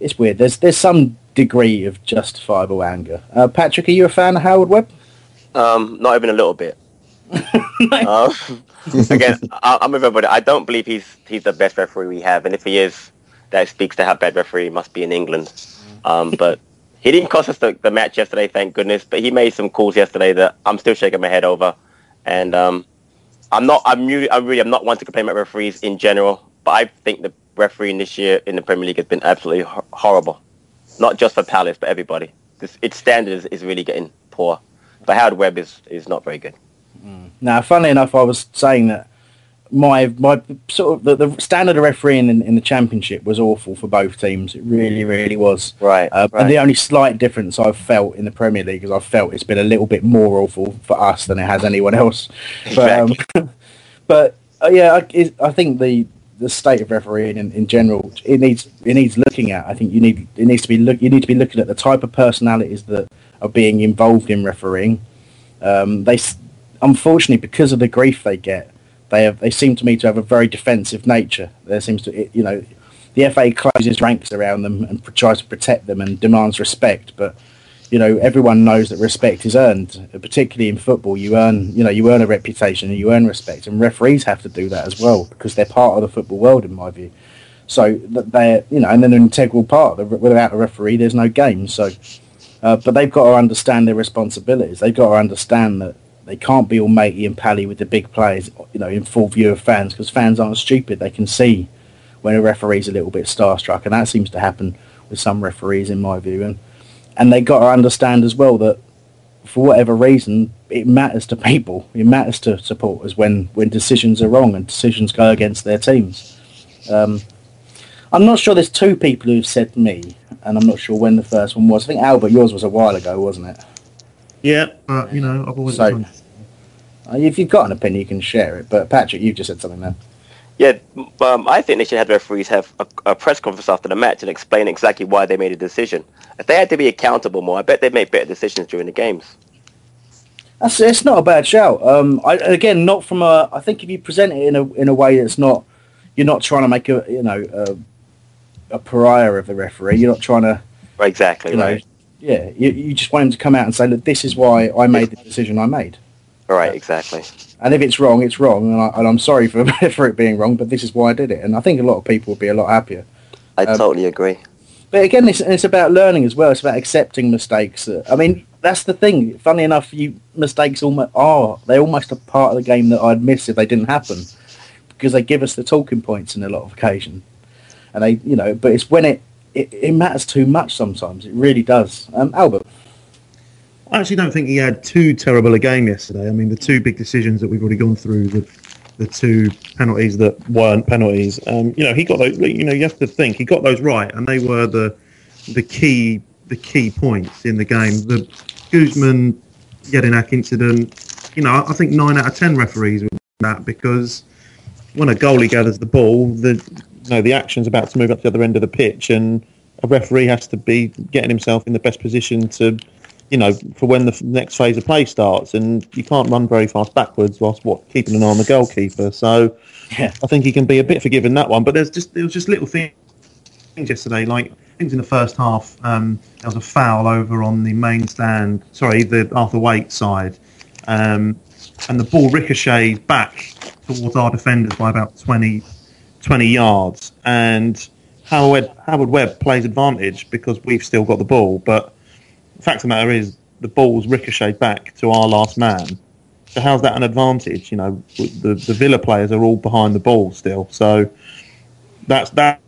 it's weird. There's there's some degree of justifiable anger. Uh, Patrick, are you a fan of Howard Webb? Um, not even a little bit. um, again, I, I'm with everybody. I don't believe he's he's the best referee we have, and if he is, that speaks to how bad referee must be in England. Um, but he didn't cost us the, the match yesterday, thank goodness. But he made some calls yesterday that I'm still shaking my head over, and um, I'm not. I'm really. I'm really. I'm not one to complain about referees in general, but I think the refereeing this year in the Premier League has been absolutely hor- horrible. Not just for Palace, but everybody. This, its standard is, is really getting poor. But Howard Webb is, is not very good. Now, funnily enough, I was saying that my my sort of the, the standard of refereeing in, in the championship was awful for both teams. It really, really was. Right. Uh, right. And the only slight difference I've felt in the Premier League is I've felt it's been a little bit more awful for us than it has anyone else. But, um, but uh, yeah, I, it, I think the the state of refereeing in, in general it needs it needs looking at. I think you need it needs to be look you need to be looking at the type of personalities that are being involved in refereeing. Um, they unfortunately because of the grief they get, they have they seem to me to have a very defensive nature. There seems to you know the FA closes ranks around them and tries to protect them and demands respect, but you know everyone knows that respect is earned. Particularly in football, you earn you know you earn a reputation and you earn respect, and referees have to do that as well because they're part of the football world, in my view. So that they're you know and then an integral part. Without a referee, there's no game. So, uh, but they've got to understand their responsibilities. They've got to understand that they can't be all matey and pally with the big players, you know, in full view of fans because fans aren't stupid. They can see when a referee's a little bit starstruck, and that seems to happen with some referees, in my view. And and they got to understand as well that for whatever reason, it matters to people. It matters to supporters when when decisions are wrong and decisions go against their teams. Um, I'm not sure. There's two people who've said me, and I'm not sure when the first one was. I think Albert, yours was a while ago, wasn't it? Yeah, but you know, I've always So- done- Uh, If you've got an opinion, you can share it. But Patrick, you've just said something there. Yeah, um, I think they should have referees have a, a press conference after the match and explain exactly why they made a decision. If they had to be accountable more, I bet they'd make better decisions during the games. That's it's not a bad shout. Um, I, again, not from a. I think if you present it in a in a way that's not, you're not trying to make a you know a, a pariah of the referee. You're not trying to. Exactly. You know, right. Yeah. You, you just want him to come out and say, look, this is why I made the decision I made. All right. Exactly. And if it's wrong, it's wrong, and, I, and I'm sorry for for it being wrong. But this is why I did it, and I think a lot of people would be a lot happier. I Um, totally agree. But again, it's, it's about learning as well. It's about accepting mistakes. I mean, that's the thing. Funny enough, you mistakes almost are they're almost a part of the game that I'd miss if they didn't happen, because they give us the talking points in a lot of occasions, and they, you know. But it's when it it, it matters too much sometimes. It really does. Um, Albert, I actually don't think he had too terrible a game yesterday. I mean, the two big decisions that we've already gone through, the the two penalties that weren't penalties. Um, you know, he got those. You know, you have to think he got those right, and they were the the key the key points in the game. The Guzan Jedinak incident. You know, I think nine out of ten referees would that because when a goalie gathers the ball, the know the action's about to move up to the other end of the pitch, and a referee has to be getting himself in the best position to, you know, for when the next phase of play starts, and you can't run very fast backwards whilst what keeping an eye on the goalkeeper. So, Yeah. I think he can be a bit forgiving that one. But there's just there was just little things yesterday, like things in the first half. Um, there was a foul over on the main stand. Sorry, the Arthur Wait side, um, and the ball ricocheted back towards our defenders by about 20, 20 yards. And Howard Howard Webb plays advantage because we've still got the ball. But the fact of the matter is, the ball's ricocheted back to our last man. So how's that an advantage? You know, the the Villa players are all behind the ball still. So that's that.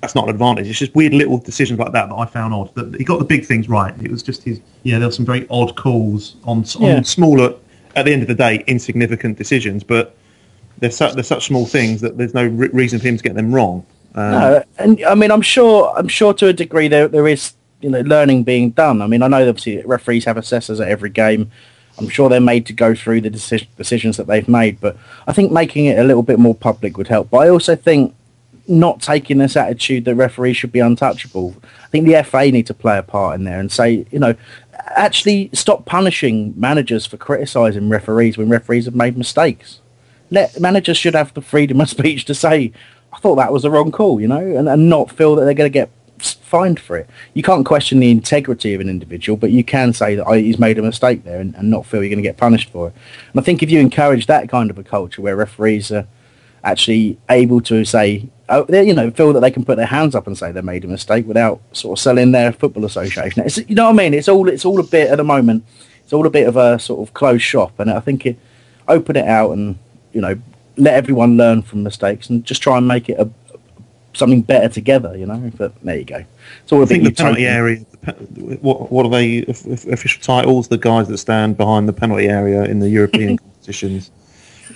That's not an advantage. It's just weird little decisions like that that I found odd. That he got the big things right. It was just his. Yeah, there were some very odd calls on, on Yeah. smaller. At the end of the day, insignificant decisions, but they're such they're such small things that there's no re- reason for him to get them wrong. Um, No, and I mean, I'm sure, I'm sure to a degree there there is, you know, learning being done. I mean, I know obviously referees have assessors at every game. I'm sure they're made to go through the deci- decisions that they've made, but I think making it a little bit more public would help. But I also think not taking this attitude that referees should be untouchable. I think the FA need to play a part in there and say, you know, actually stop punishing managers for criticising referees when referees have made mistakes. Let managers should have the freedom of speech to say, I thought that was the wrong call, you know, and, and not feel that they're going to get fined for it. You can't question the integrity of an individual, but you can say that oh, he's made a mistake there and, and not feel you're going to get punished for it. And I think if you encourage that kind of a culture where referees are actually able to say, oh, you know, feel that they can put their hands up and say they made a mistake without sort of selling their football association. It's, you know what I mean? It's all it's all a bit at the moment. It's all a bit of a sort of closed shop, and I think it open it out and you know let everyone learn from mistakes and just try and make it a something better together. You know, but there you go. It's all I think the penalty area. the What what are they of- of- official titles? The guys that stand behind the penalty area in the European competitions.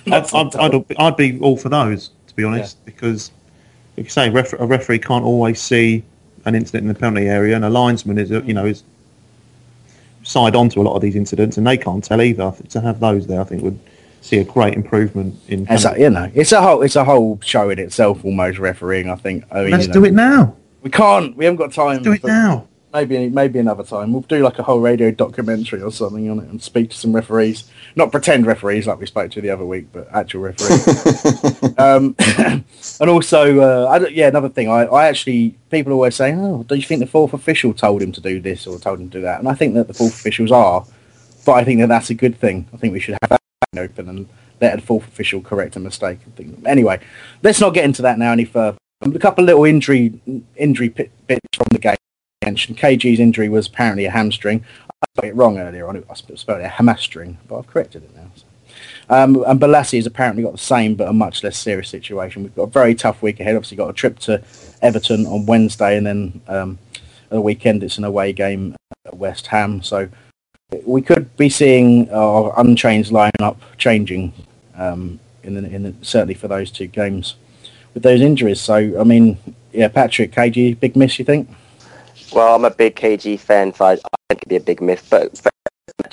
I'd, I'd, I'd, I'd be all for those to be honest, because like you say, a referee can't always see an incident in the penalty area, and a linesman is you know is side on to a lot of these incidents, and they can't tell either. To have those there, I think would see a great improvement in. It's a, you know, it's a whole it's a whole show in itself almost refereeing. I think. I mean, Let's you do it now. We can't. We haven't got time. do it now. Maybe maybe another time. We'll do like a whole radio documentary or something on it and speak to some referees. Not pretend referees like we spoke to the other week, but actual referees. um, and also, uh, I yeah, another thing. I, I actually people always say, "Oh, do you think the fourth official told him to do this or told him to do that?" And I think that the fourth officials are, but I think that that's a good thing. I think we should have that open and let the fourth official correct a mistake. Think. Anyway, let's not get into that now any further. A couple of little injury injury bits from the game. Mentioned KG's injury was apparently a hamstring. I spelled it wrong earlier on. I sp- spelled it a hamstring, but I've corrected it now. So. Um, and Bolasie has apparently got the same, but a much less serious situation. We've got a very tough week ahead. Obviously, got a trip to Everton on Wednesday, and then um, at the weekend it's an away game at West Ham. So we could be seeing our unchanged lineup changing um, in the, in the, certainly for those two games with those injuries. So I mean, yeah, Patrick, KG, big miss, you think? Well, I'm a big KG fan, so I, I think it'd be a big miss. But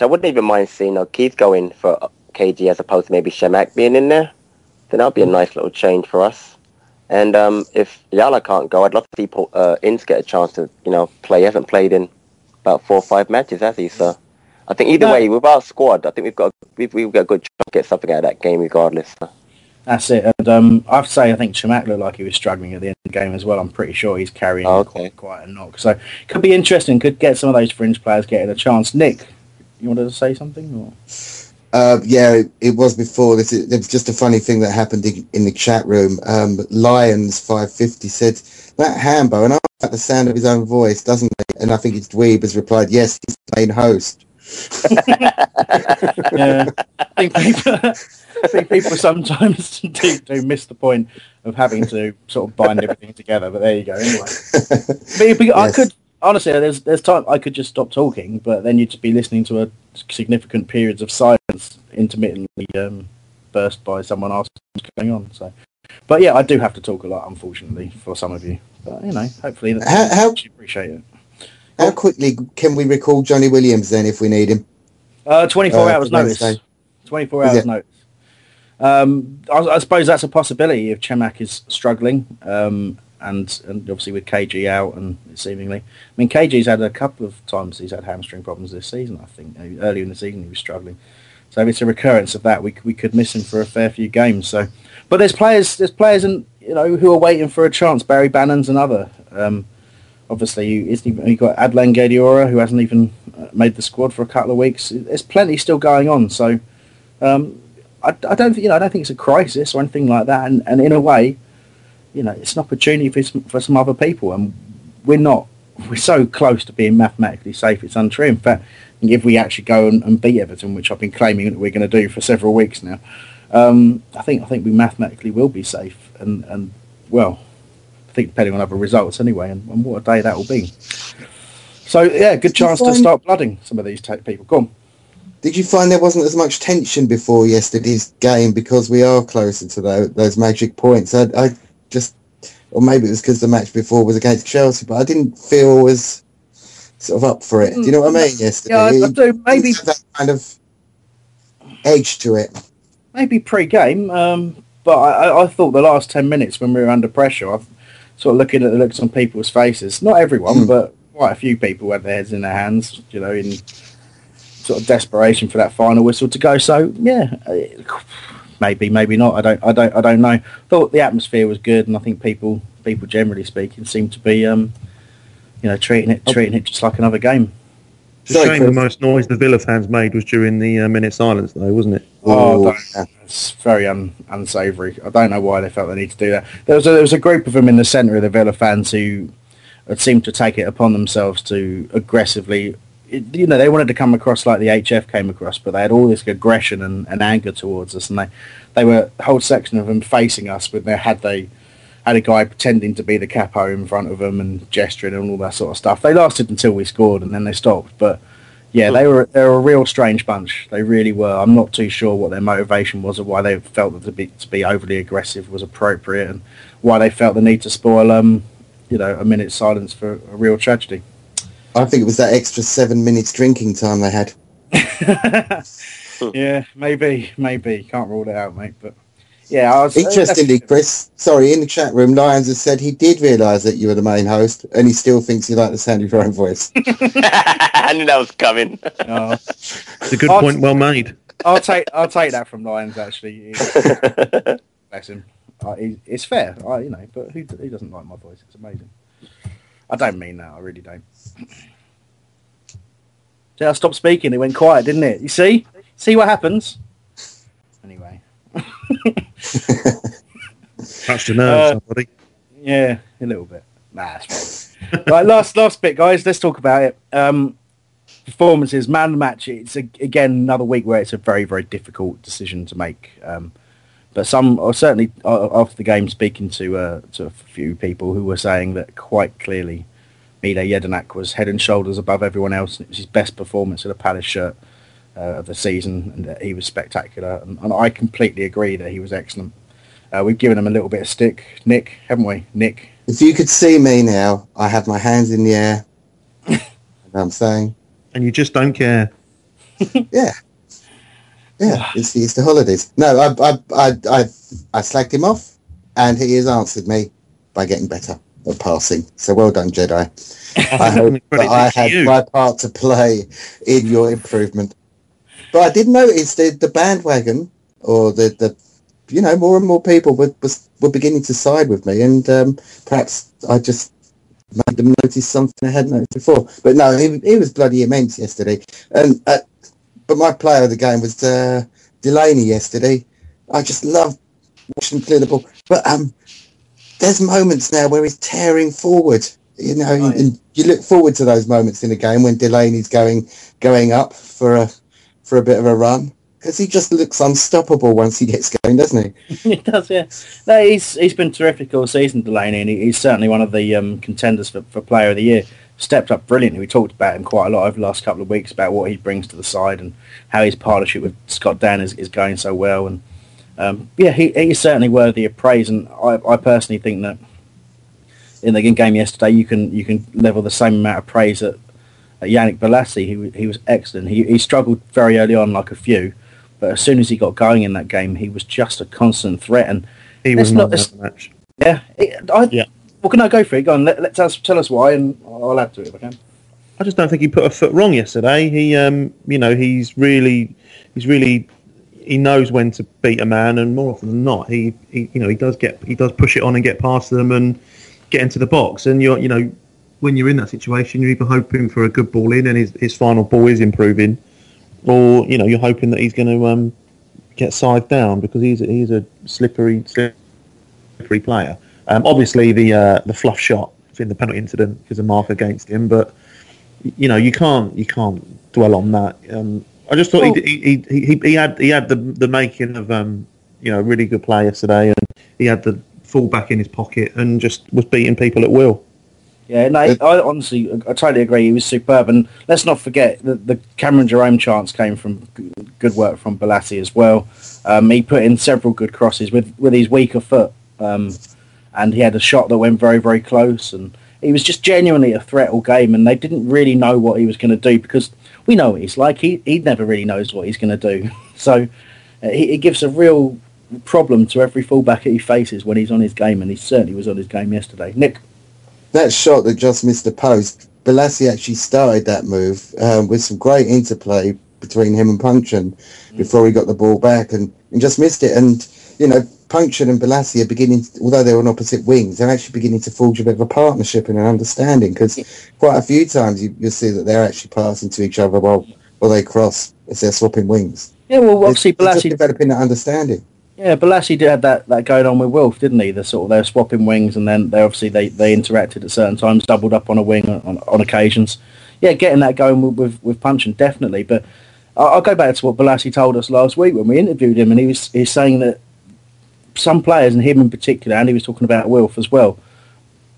I wouldn't even mind seeing Keith going for KG as opposed to maybe Chamakh being in there. Then that'd be a nice little change for us. And um, if Yala can't go, I'd love to see Paul, uh, Ince get a chance to, you know, play. He hasn't played in about four or five matches, has he? So I think either No. way, with our squad, I think we've got we've, we've got a good chance to get something out of that game regardless. So. That's it. And um, I have to say, I think Chamakh looked like he was struggling at the end of the game as well. I'm pretty sure he's carrying Oh, quite, quite a knock. So it could be interesting. Could get some of those fringe players getting a chance. Nick, you wanted to say something? Or? Uh, yeah, it, it was before. This is, it was just a funny thing that happened in, in the chat room. Um, Lions five fifty said that Hambo, and I like the sound of his own voice, doesn't he? And I think it's Dweeb has replied, "Yes, he's the main host." Yeah, I think people, I think people sometimes do, do miss the point of having to sort of bind everything together. But there you go. Anyway, but, but I could honestly, there's there's time I could just stop talking, but then you'd be listening to a significant periods of silence intermittently um, burst by someone asking what's going on. So, but yeah, I do have to talk a lot, unfortunately, for some of you. But you know, hopefully, that How- how- you appreciate it. How quickly can we recall Jonny Williams then if we need him? Uh, 24 Uh, hours notice. Wednesday. 24 hours notice. Um, I, I suppose that's a possibility if Chamakh is struggling, um, and and obviously with KG out and seemingly, I mean KG's had a couple of times he's had hamstring problems this season. I think Uh, earlier in the season he was struggling, so if it's a recurrence of that, we we could miss him for a fair few games. So, but there's players there's players and you know who are waiting for a chance. Barry Bannan's another. Um, obviously, you, isn't even, you got Adlene Guedioura who hasn't even uh, made the squad for a couple of weeks. There's plenty still going on. So, um, I, I don't think you know I don't think it's a crisis or anything like that. And, and in a way, you know, it's an opportunity for some, for some other people, and we're not. We're so close to being mathematically safe. It's untrue. In fact, if we actually go and, and beat Everton, which I've been claiming that we're going to do for several weeks now, um, I think I think we mathematically will be safe. And and well, think depending on other results anyway, and, and what a day that will be. So yeah, good chance to start blooding some of these ta people. Go on. Did you find there wasn't as much tension before yesterday's game because we are closer to those, those magic points? I, I just, or maybe it was because the match before was against Chelsea, but I didn't feel as sort of up for it. Do you know what I mean? Yesterday, Yeah, I, I do. Maybe that kind of edge to it. maybe pre-game, um, but I, I- I thought the last ten minutes when we were under pressure, I sort of looking at the looks on people's faces. Not everyone, but quite a few people had their heads in their hands, you know, in sort of desperation for that final whistle to go. So yeah, maybe, maybe not. I don't, I don't, I don't know. Thought the atmosphere was good, and I think people, people generally speaking, seem to be, um, you know, treating it, treating it just like another game. It's a shame the most noise the Villa fans made was during the uh, minute silence, though, wasn't it? Oh, don't- it's very un, unsavoury. I don't know why they felt the need to do that. There was a, there was a group of them in the centre of the Villa fans who had seemed to take it upon themselves to aggressively, it- you know, they wanted to come across like the HF came across, but they had all this aggression and, and anger towards us, and they they were a whole section of them facing us with their had they had a guy pretending to be the capo in front of them and gesturing and all that sort of stuff. They lasted until we scored and then they stopped, but. Yeah, they were they were a real strange bunch. They really were. I'm not too sure what their motivation was or why they felt that to be to be overly aggressive was appropriate and why they felt the need to spoil um you know a minute's silence for a real tragedy. I think it was that extra seven minutes drinking time they had. yeah, maybe, maybe can't rule it out, mate. But yeah, I was Interestingly, Chris, sorry, in the chat room, Lyons has said he did realise that you were the main host, and he still thinks you like the sound of your own voice. I knew that was coming. Oh. It's a good I'll- point, well made. I'll take I'll take that from Lions actually. Bless him. Uh, it's fair, I, you know. But who who doesn't like my voice? It's amazing. I don't mean that. I really don't. See, I stopped speaking. It went quiet, didn't it? You see? See what happens? Touched a nerve, Uh, somebody. Yeah, a little bit. Nah, fine. right, last last bit, guys. Let's talk about it. Um, performances, man the match. It's a, again another week where it's a very very difficult decision to make. Um, but some, or certainly uh, after the game, speaking to uh, to a few people who were saying that quite clearly, Mile Jedinak was head and shoulders above everyone else. And It was his best performance in a Palace shirt uh, of the season, and that he was spectacular. And, and I completely agree that he was excellent. Uh, we've given him a little bit of stick, Nick, haven't we? Nick, If you could see me now, I have my hands in the air. and I'm saying, And you just don't care. yeah, yeah, it's, it's the holidays. No, I, I, I, I, I slagged him off, and he has answered me by getting better at passing. So well done, Jedi. I hope that I had you. my part to play in your improvement. But I did notice the the bandwagon, or the the, you know, more and more people were was, were beginning to side with me, and um, perhaps I just made them notice something I hadn't noticed before. But no, he, he was bloody immense yesterday, and uh, but my player of the game was uh, Delaney yesterday. I just love watching him clear the ball. But um, there's moments now where he's tearing forward. You know, and you look forward to those moments in a game when Delaney's going going up for a for a bit of a run because he just looks unstoppable once he gets going, doesn't he? he does, yeah. No, he's he's been terrific all season, Delaney, and he, he's certainly one of the um, contenders for, for Player of the Year. Stepped up brilliantly. We talked about him quite a lot over the last couple of weeks about what he brings to the side and how his partnership with Scott Dann is, is going so well. And um, yeah, he, he's certainly worthy of praise. And I, I personally think that in the game yesterday, you can you can level the same amount of praise at, Yannick Bolasie. He he was excellent. He he struggled very early on, like a few, but as soon as he got going in that game, he was just a constant threat. And He was not- the match. yeah, it, I, Well, can I go for it? Go on. Let, let us tell us why, and I'll add to it if I can. I just don't think he put a foot wrong yesterday. He, um, you know, he's really, he's really, he knows when to beat a man, and more often than not, he, he, you know, he does get, he does push it on and get past them and get into the box. And you're, you know, when you're in that situation, you're either hoping for a good ball in, and his, his final ball is improving, or you know, you're hoping that he's going to um, get side down because he's, he's a slippery, slippery player. Um, obviously, the uh, the fluff shot in the penalty incident is a mark against him, but you know you can't you can't dwell on that. Um, I just thought Well- he, he, he, he, he had he had the the making of um, you know a really good play yesterday, and he had the full back in his pocket and just was beating people at will. Yeah, no, I honestly, I totally agree. He was superb, and let's not forget that the Cameron Jerome chance came from good work from Bolasie as well. Um, he put in several good crosses with with his weaker foot, um, and he had a shot that went very, very close. And he was just genuinely a threat all game, and they didn't really know what he was going to do because we know what he's like. He he never really knows what he's going to do. So uh, he, he gives a real problem to every fullback he faces when he's on his game, and he certainly was on his game yesterday. Nick. That shot that just missed the post, Bolasie actually started that move um, with some great interplay between him and Puncheon before he got the ball back and, and just missed it. And, you know, Puncheon and Bolasie are beginning, although they're on opposite wings, they're actually beginning to forge a bit of a partnership and an understanding because quite a few times you, you'll see that they're actually passing to each other while, while they cross as they're swapping wings. Yeah, well, obviously just Bolasie developing that understanding. Yeah, Bolasie did have that, that going on with Wilf, didn't he? The sort of they were swapping wings, and then they obviously they, they interacted at certain times, doubled up on a wing on, on occasions. Yeah, getting that going with with, with Puncheon definitely. But I'll, I'll go back to what Bolasie told us last week when we interviewed him, and he was he's saying that some players, and him in particular, and he was talking about Wilf as well,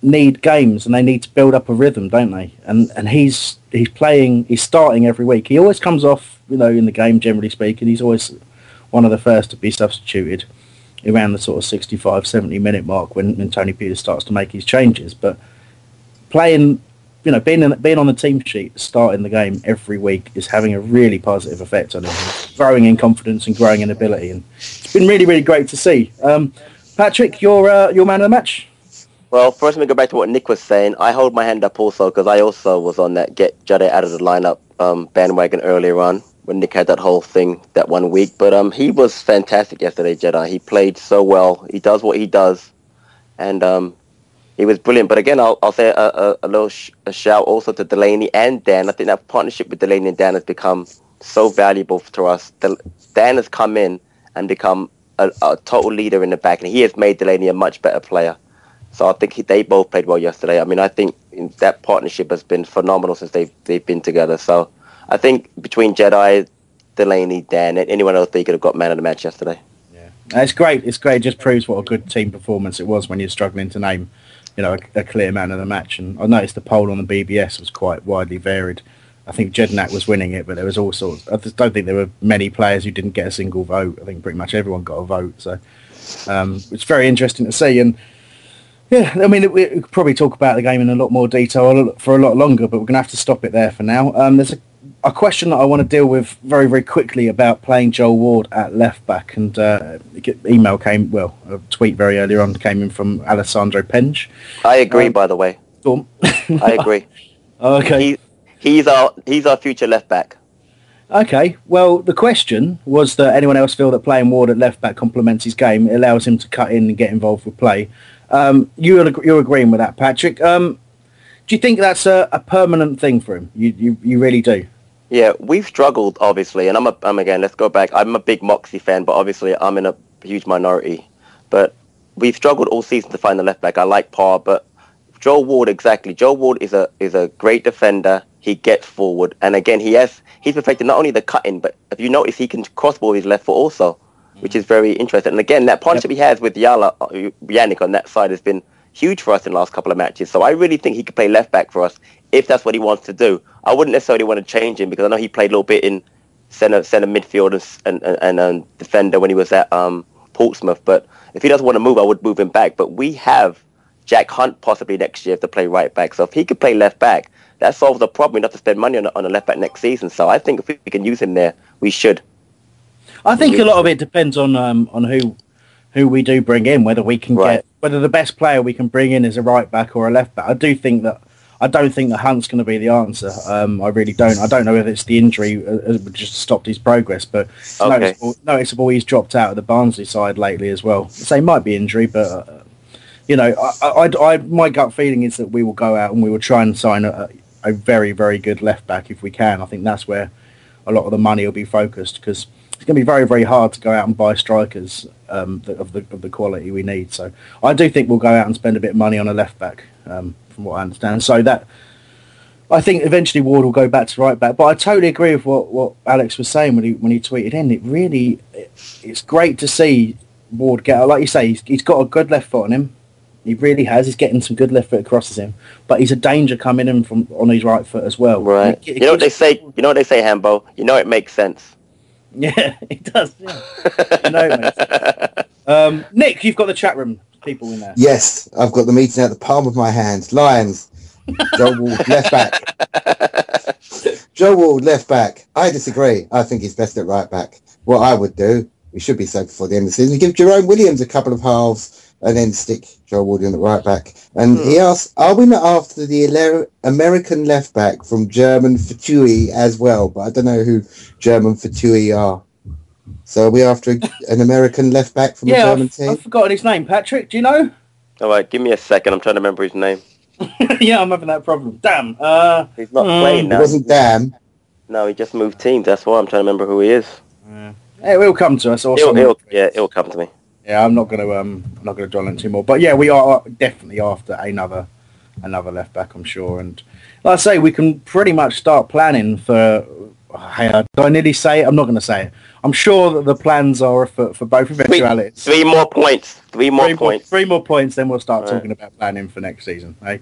need games and they need to build up a rhythm, don't they? And and he's he's playing, he's starting every week. He always comes off, you know, in the game generally speaking. He's always one of the first to be substituted around the sort of 65, 70 minute mark when, when Tony Pulis starts to make his changes. But playing, you know, being in, being on the team sheet, starting the game every week is having a really positive effect on him, growing in confidence and growing in ability. And it's been really, really great to see. Um, Patrick, your uh, your man of the match. Well, first let me go back to what Nick was saying. I hold my hand up also because I also was on that get Jade out of the lineup um, bandwagon earlier on when Nick had that whole thing that one week. But um, he was fantastic yesterday, Jedi. He played so well. He does what he does, and um, he was brilliant. But again, I'll, I'll say a, a, a little sh- a shout also to Delaney and Dann. I think that partnership with Delaney and Dann has become so valuable to us. Del- Dann has come in and become a, a total leader in the back, and he has made Delaney a much better player. So I think he, they both played well yesterday. I mean, I think in- that partnership has been phenomenal since they've they've been together. So I think between Jedi, Delaney, Dann, anyone else, they could have got man of the match yesterday. Uh, It's great. It's great. It just proves what a good team performance it was when you're struggling to name, you know, a, a clear man of the match. And I noticed the poll on the BBS was quite widely varied. I think Jedinak was winning it, but there was all sorts. I just don't think there were many players who didn't get a single vote. I think pretty much everyone got a vote. So um, it's very interesting to see. And Yeah, I mean, we we could probably talk about the game in a lot more detail for a lot longer, but we're going to have to stop it there for now. Um, there's a, a question that I want to deal with very, very quickly about playing Joel Ward at left back, and uh, email came, well, a tweet very earlier on came in from Alessandro Penge. I agree, um, by the way. I agree. okay. He, he's our he's our future left back. Okay, well, the question was that anyone else feel that playing Ward at left back complements his game, it allows him to cut in and get involved with play. Um, you're, you're agreeing with that, Patrick. Um, do you think that's a, a permanent thing for him? You, you, you really do? Yeah, we've struggled, obviously, and I'm, a, I'm again, let's go back. I'm a big Moxey fan, but obviously I'm in a huge minority. But we've struggled all season to find the left back. I like Parr, but Joe Ward, exactly. Joe Ward is a is a great defender. He gets forward, and again, he has he's perfected not only the cutting, but if you notice, he can cross ball with his left foot also, which is very interesting. And again, that partnership yep. he has with Yala uh, Yannick on that side has been huge for us in the last couple of matches. So I really think he could play left back for us if that's what he wants to do. I wouldn't necessarily want to change him because I know he played a little bit in center center midfield and and, and, and defender when he was at um, Portsmouth. But if he doesn't want to move, I would move him back. But we have Jack Hunt possibly next year to play right back. So if he could play left back, that solves the problem. We don't have to spend money on a, on a left back next season. So I think if we can use him there, we should. I think a lot of it depends on um, on who who we do bring in, whether we can right. Whether the best player we can bring in is a right back or a left back. I do think that I don't think that Hunt's going to be the answer. Um, I really don't. I don't know if it's the injury uh, uh just stopped his progress, but okay. noticeable, noticeable, he's dropped out of the Barnsley side lately as well. So it might be injury, but uh, you know, I, I, I, my gut feeling is that we will go out and we will try and sign a, a very, very good left back if we can. I think that's where a lot of the money will be focused because it's going to be very, very hard to go out and buy strikers um, of the of the quality we need. So I do think we'll go out and spend a bit of money on a left back, um, from what I understand. So that I think eventually Ward will go back to right back. But I totally agree with what, what Alex was saying when he when he tweeted in. It really it, it's great to see Ward get like you say he's, he's got a good left foot on him. He really has. He's getting some good left foot crosses him, but he's a danger coming in from on his right foot as well. Right. It, it you know what they say. You know what they say, Hambo. You know it makes sense. Yeah, it does. Yeah. know, um, Nick, you've got the chat room people in there. Yes, I've got the meeting at the palm of my hand. Lions. Joe Ward, left back. Joe Ward, left back. I disagree. I think he's best at right back. What I would do, we should be safe before the end of the season, give Jerome Williams a couple of halves and then stick Joe Woody on the right back. And he hmm. asked, "Are we not after the American left back from German Fortui as well?" But I don't know who German Fortui are. So are we after an American left back from yeah, a German I've, team? I've forgotten his name. Patrick, do you know? All right, give me a second. I'm trying to remember his name. yeah, I'm having that problem. Damn. Uh, He's not um, playing now. It wasn't damn. No, he just moved teams. That's why I'm trying to remember who he is. Yeah. It will come to us. Or it'll, it'll, yeah, it'll come to me. Yeah, I'm not going to um, I'm not to dwell on too more. But yeah, we are definitely after another another left back, I'm sure. And like I say, we can pretty much start planning for. Hey, uh, do I nearly say it? I'm not going to say it. I'm sure that the plans are for, for both eventualities. Three, three more points. Three more three points. More, three more points, then we'll start talking about planning for next season. Hey,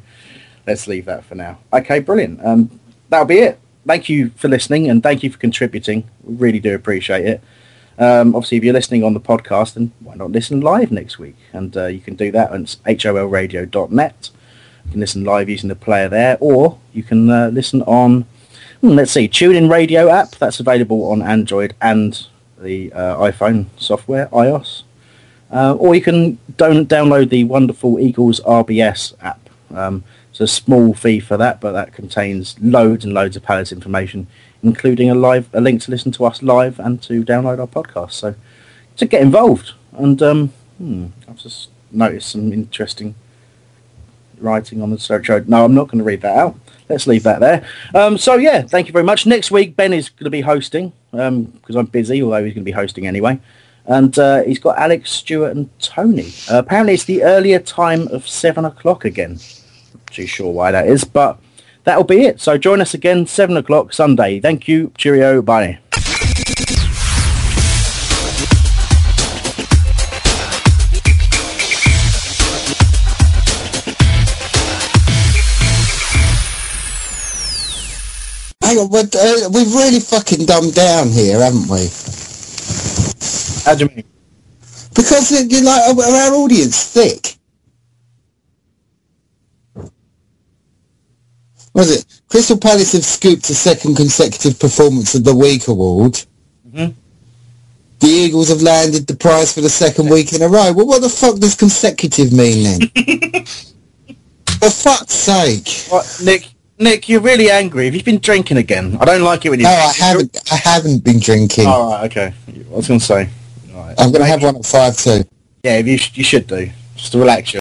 let's leave that for now. Okay, brilliant. Um, that'll be it. Thank you for listening and thank you for contributing. We really do appreciate it. Um, obviously, if you're listening on the podcast, then why not listen live next week? And uh, you can do that on holradio.net. You can listen live using the player there, or you can uh, listen on, hmm, let's see, TuneIn Radio app. That's available on Android and the uh, iPhone software, iOS. Uh, or you can don- download the wonderful Eagles RBS app. Um, it's a small fee for that, but that contains loads and loads of Palace information including a live a link to listen to us live and to download our podcast. So to get involved, and um, hmm, I've just noticed some interesting writing on the show. No, I'm not going to read that out. Let's leave that there. Um, so yeah, thank you very much. Next week, Ben is going to be hosting because um, I'm busy, although he's going to be hosting anyway. And uh, he's got Alex, Stewart, and Tony. Uh, apparently, it's the earlier time of seven o'clock again. Not too sure why that is, but that'll be it. So join us again, 7 o'clock Sunday. Thank you. Cheerio. Bye. Hang on, uh, we've really fucking dumbed down here, haven't we? How do you mean? Because you like our audience thick. Was it? Crystal Palace have scooped a second consecutive Performance of the Week award. Mhm. The Eagles have landed the prize for the second week in a row. Well, what the fuck does consecutive mean then? for fuck's sake. What, Nick? Nick, you're really angry. Have you been drinking again? I don't like it when you. No, I haven't. I haven't been drinking. All right, okay. I was going to say. I'm going to have one at five too. Yeah, you, sh- you should do. Just to relax you.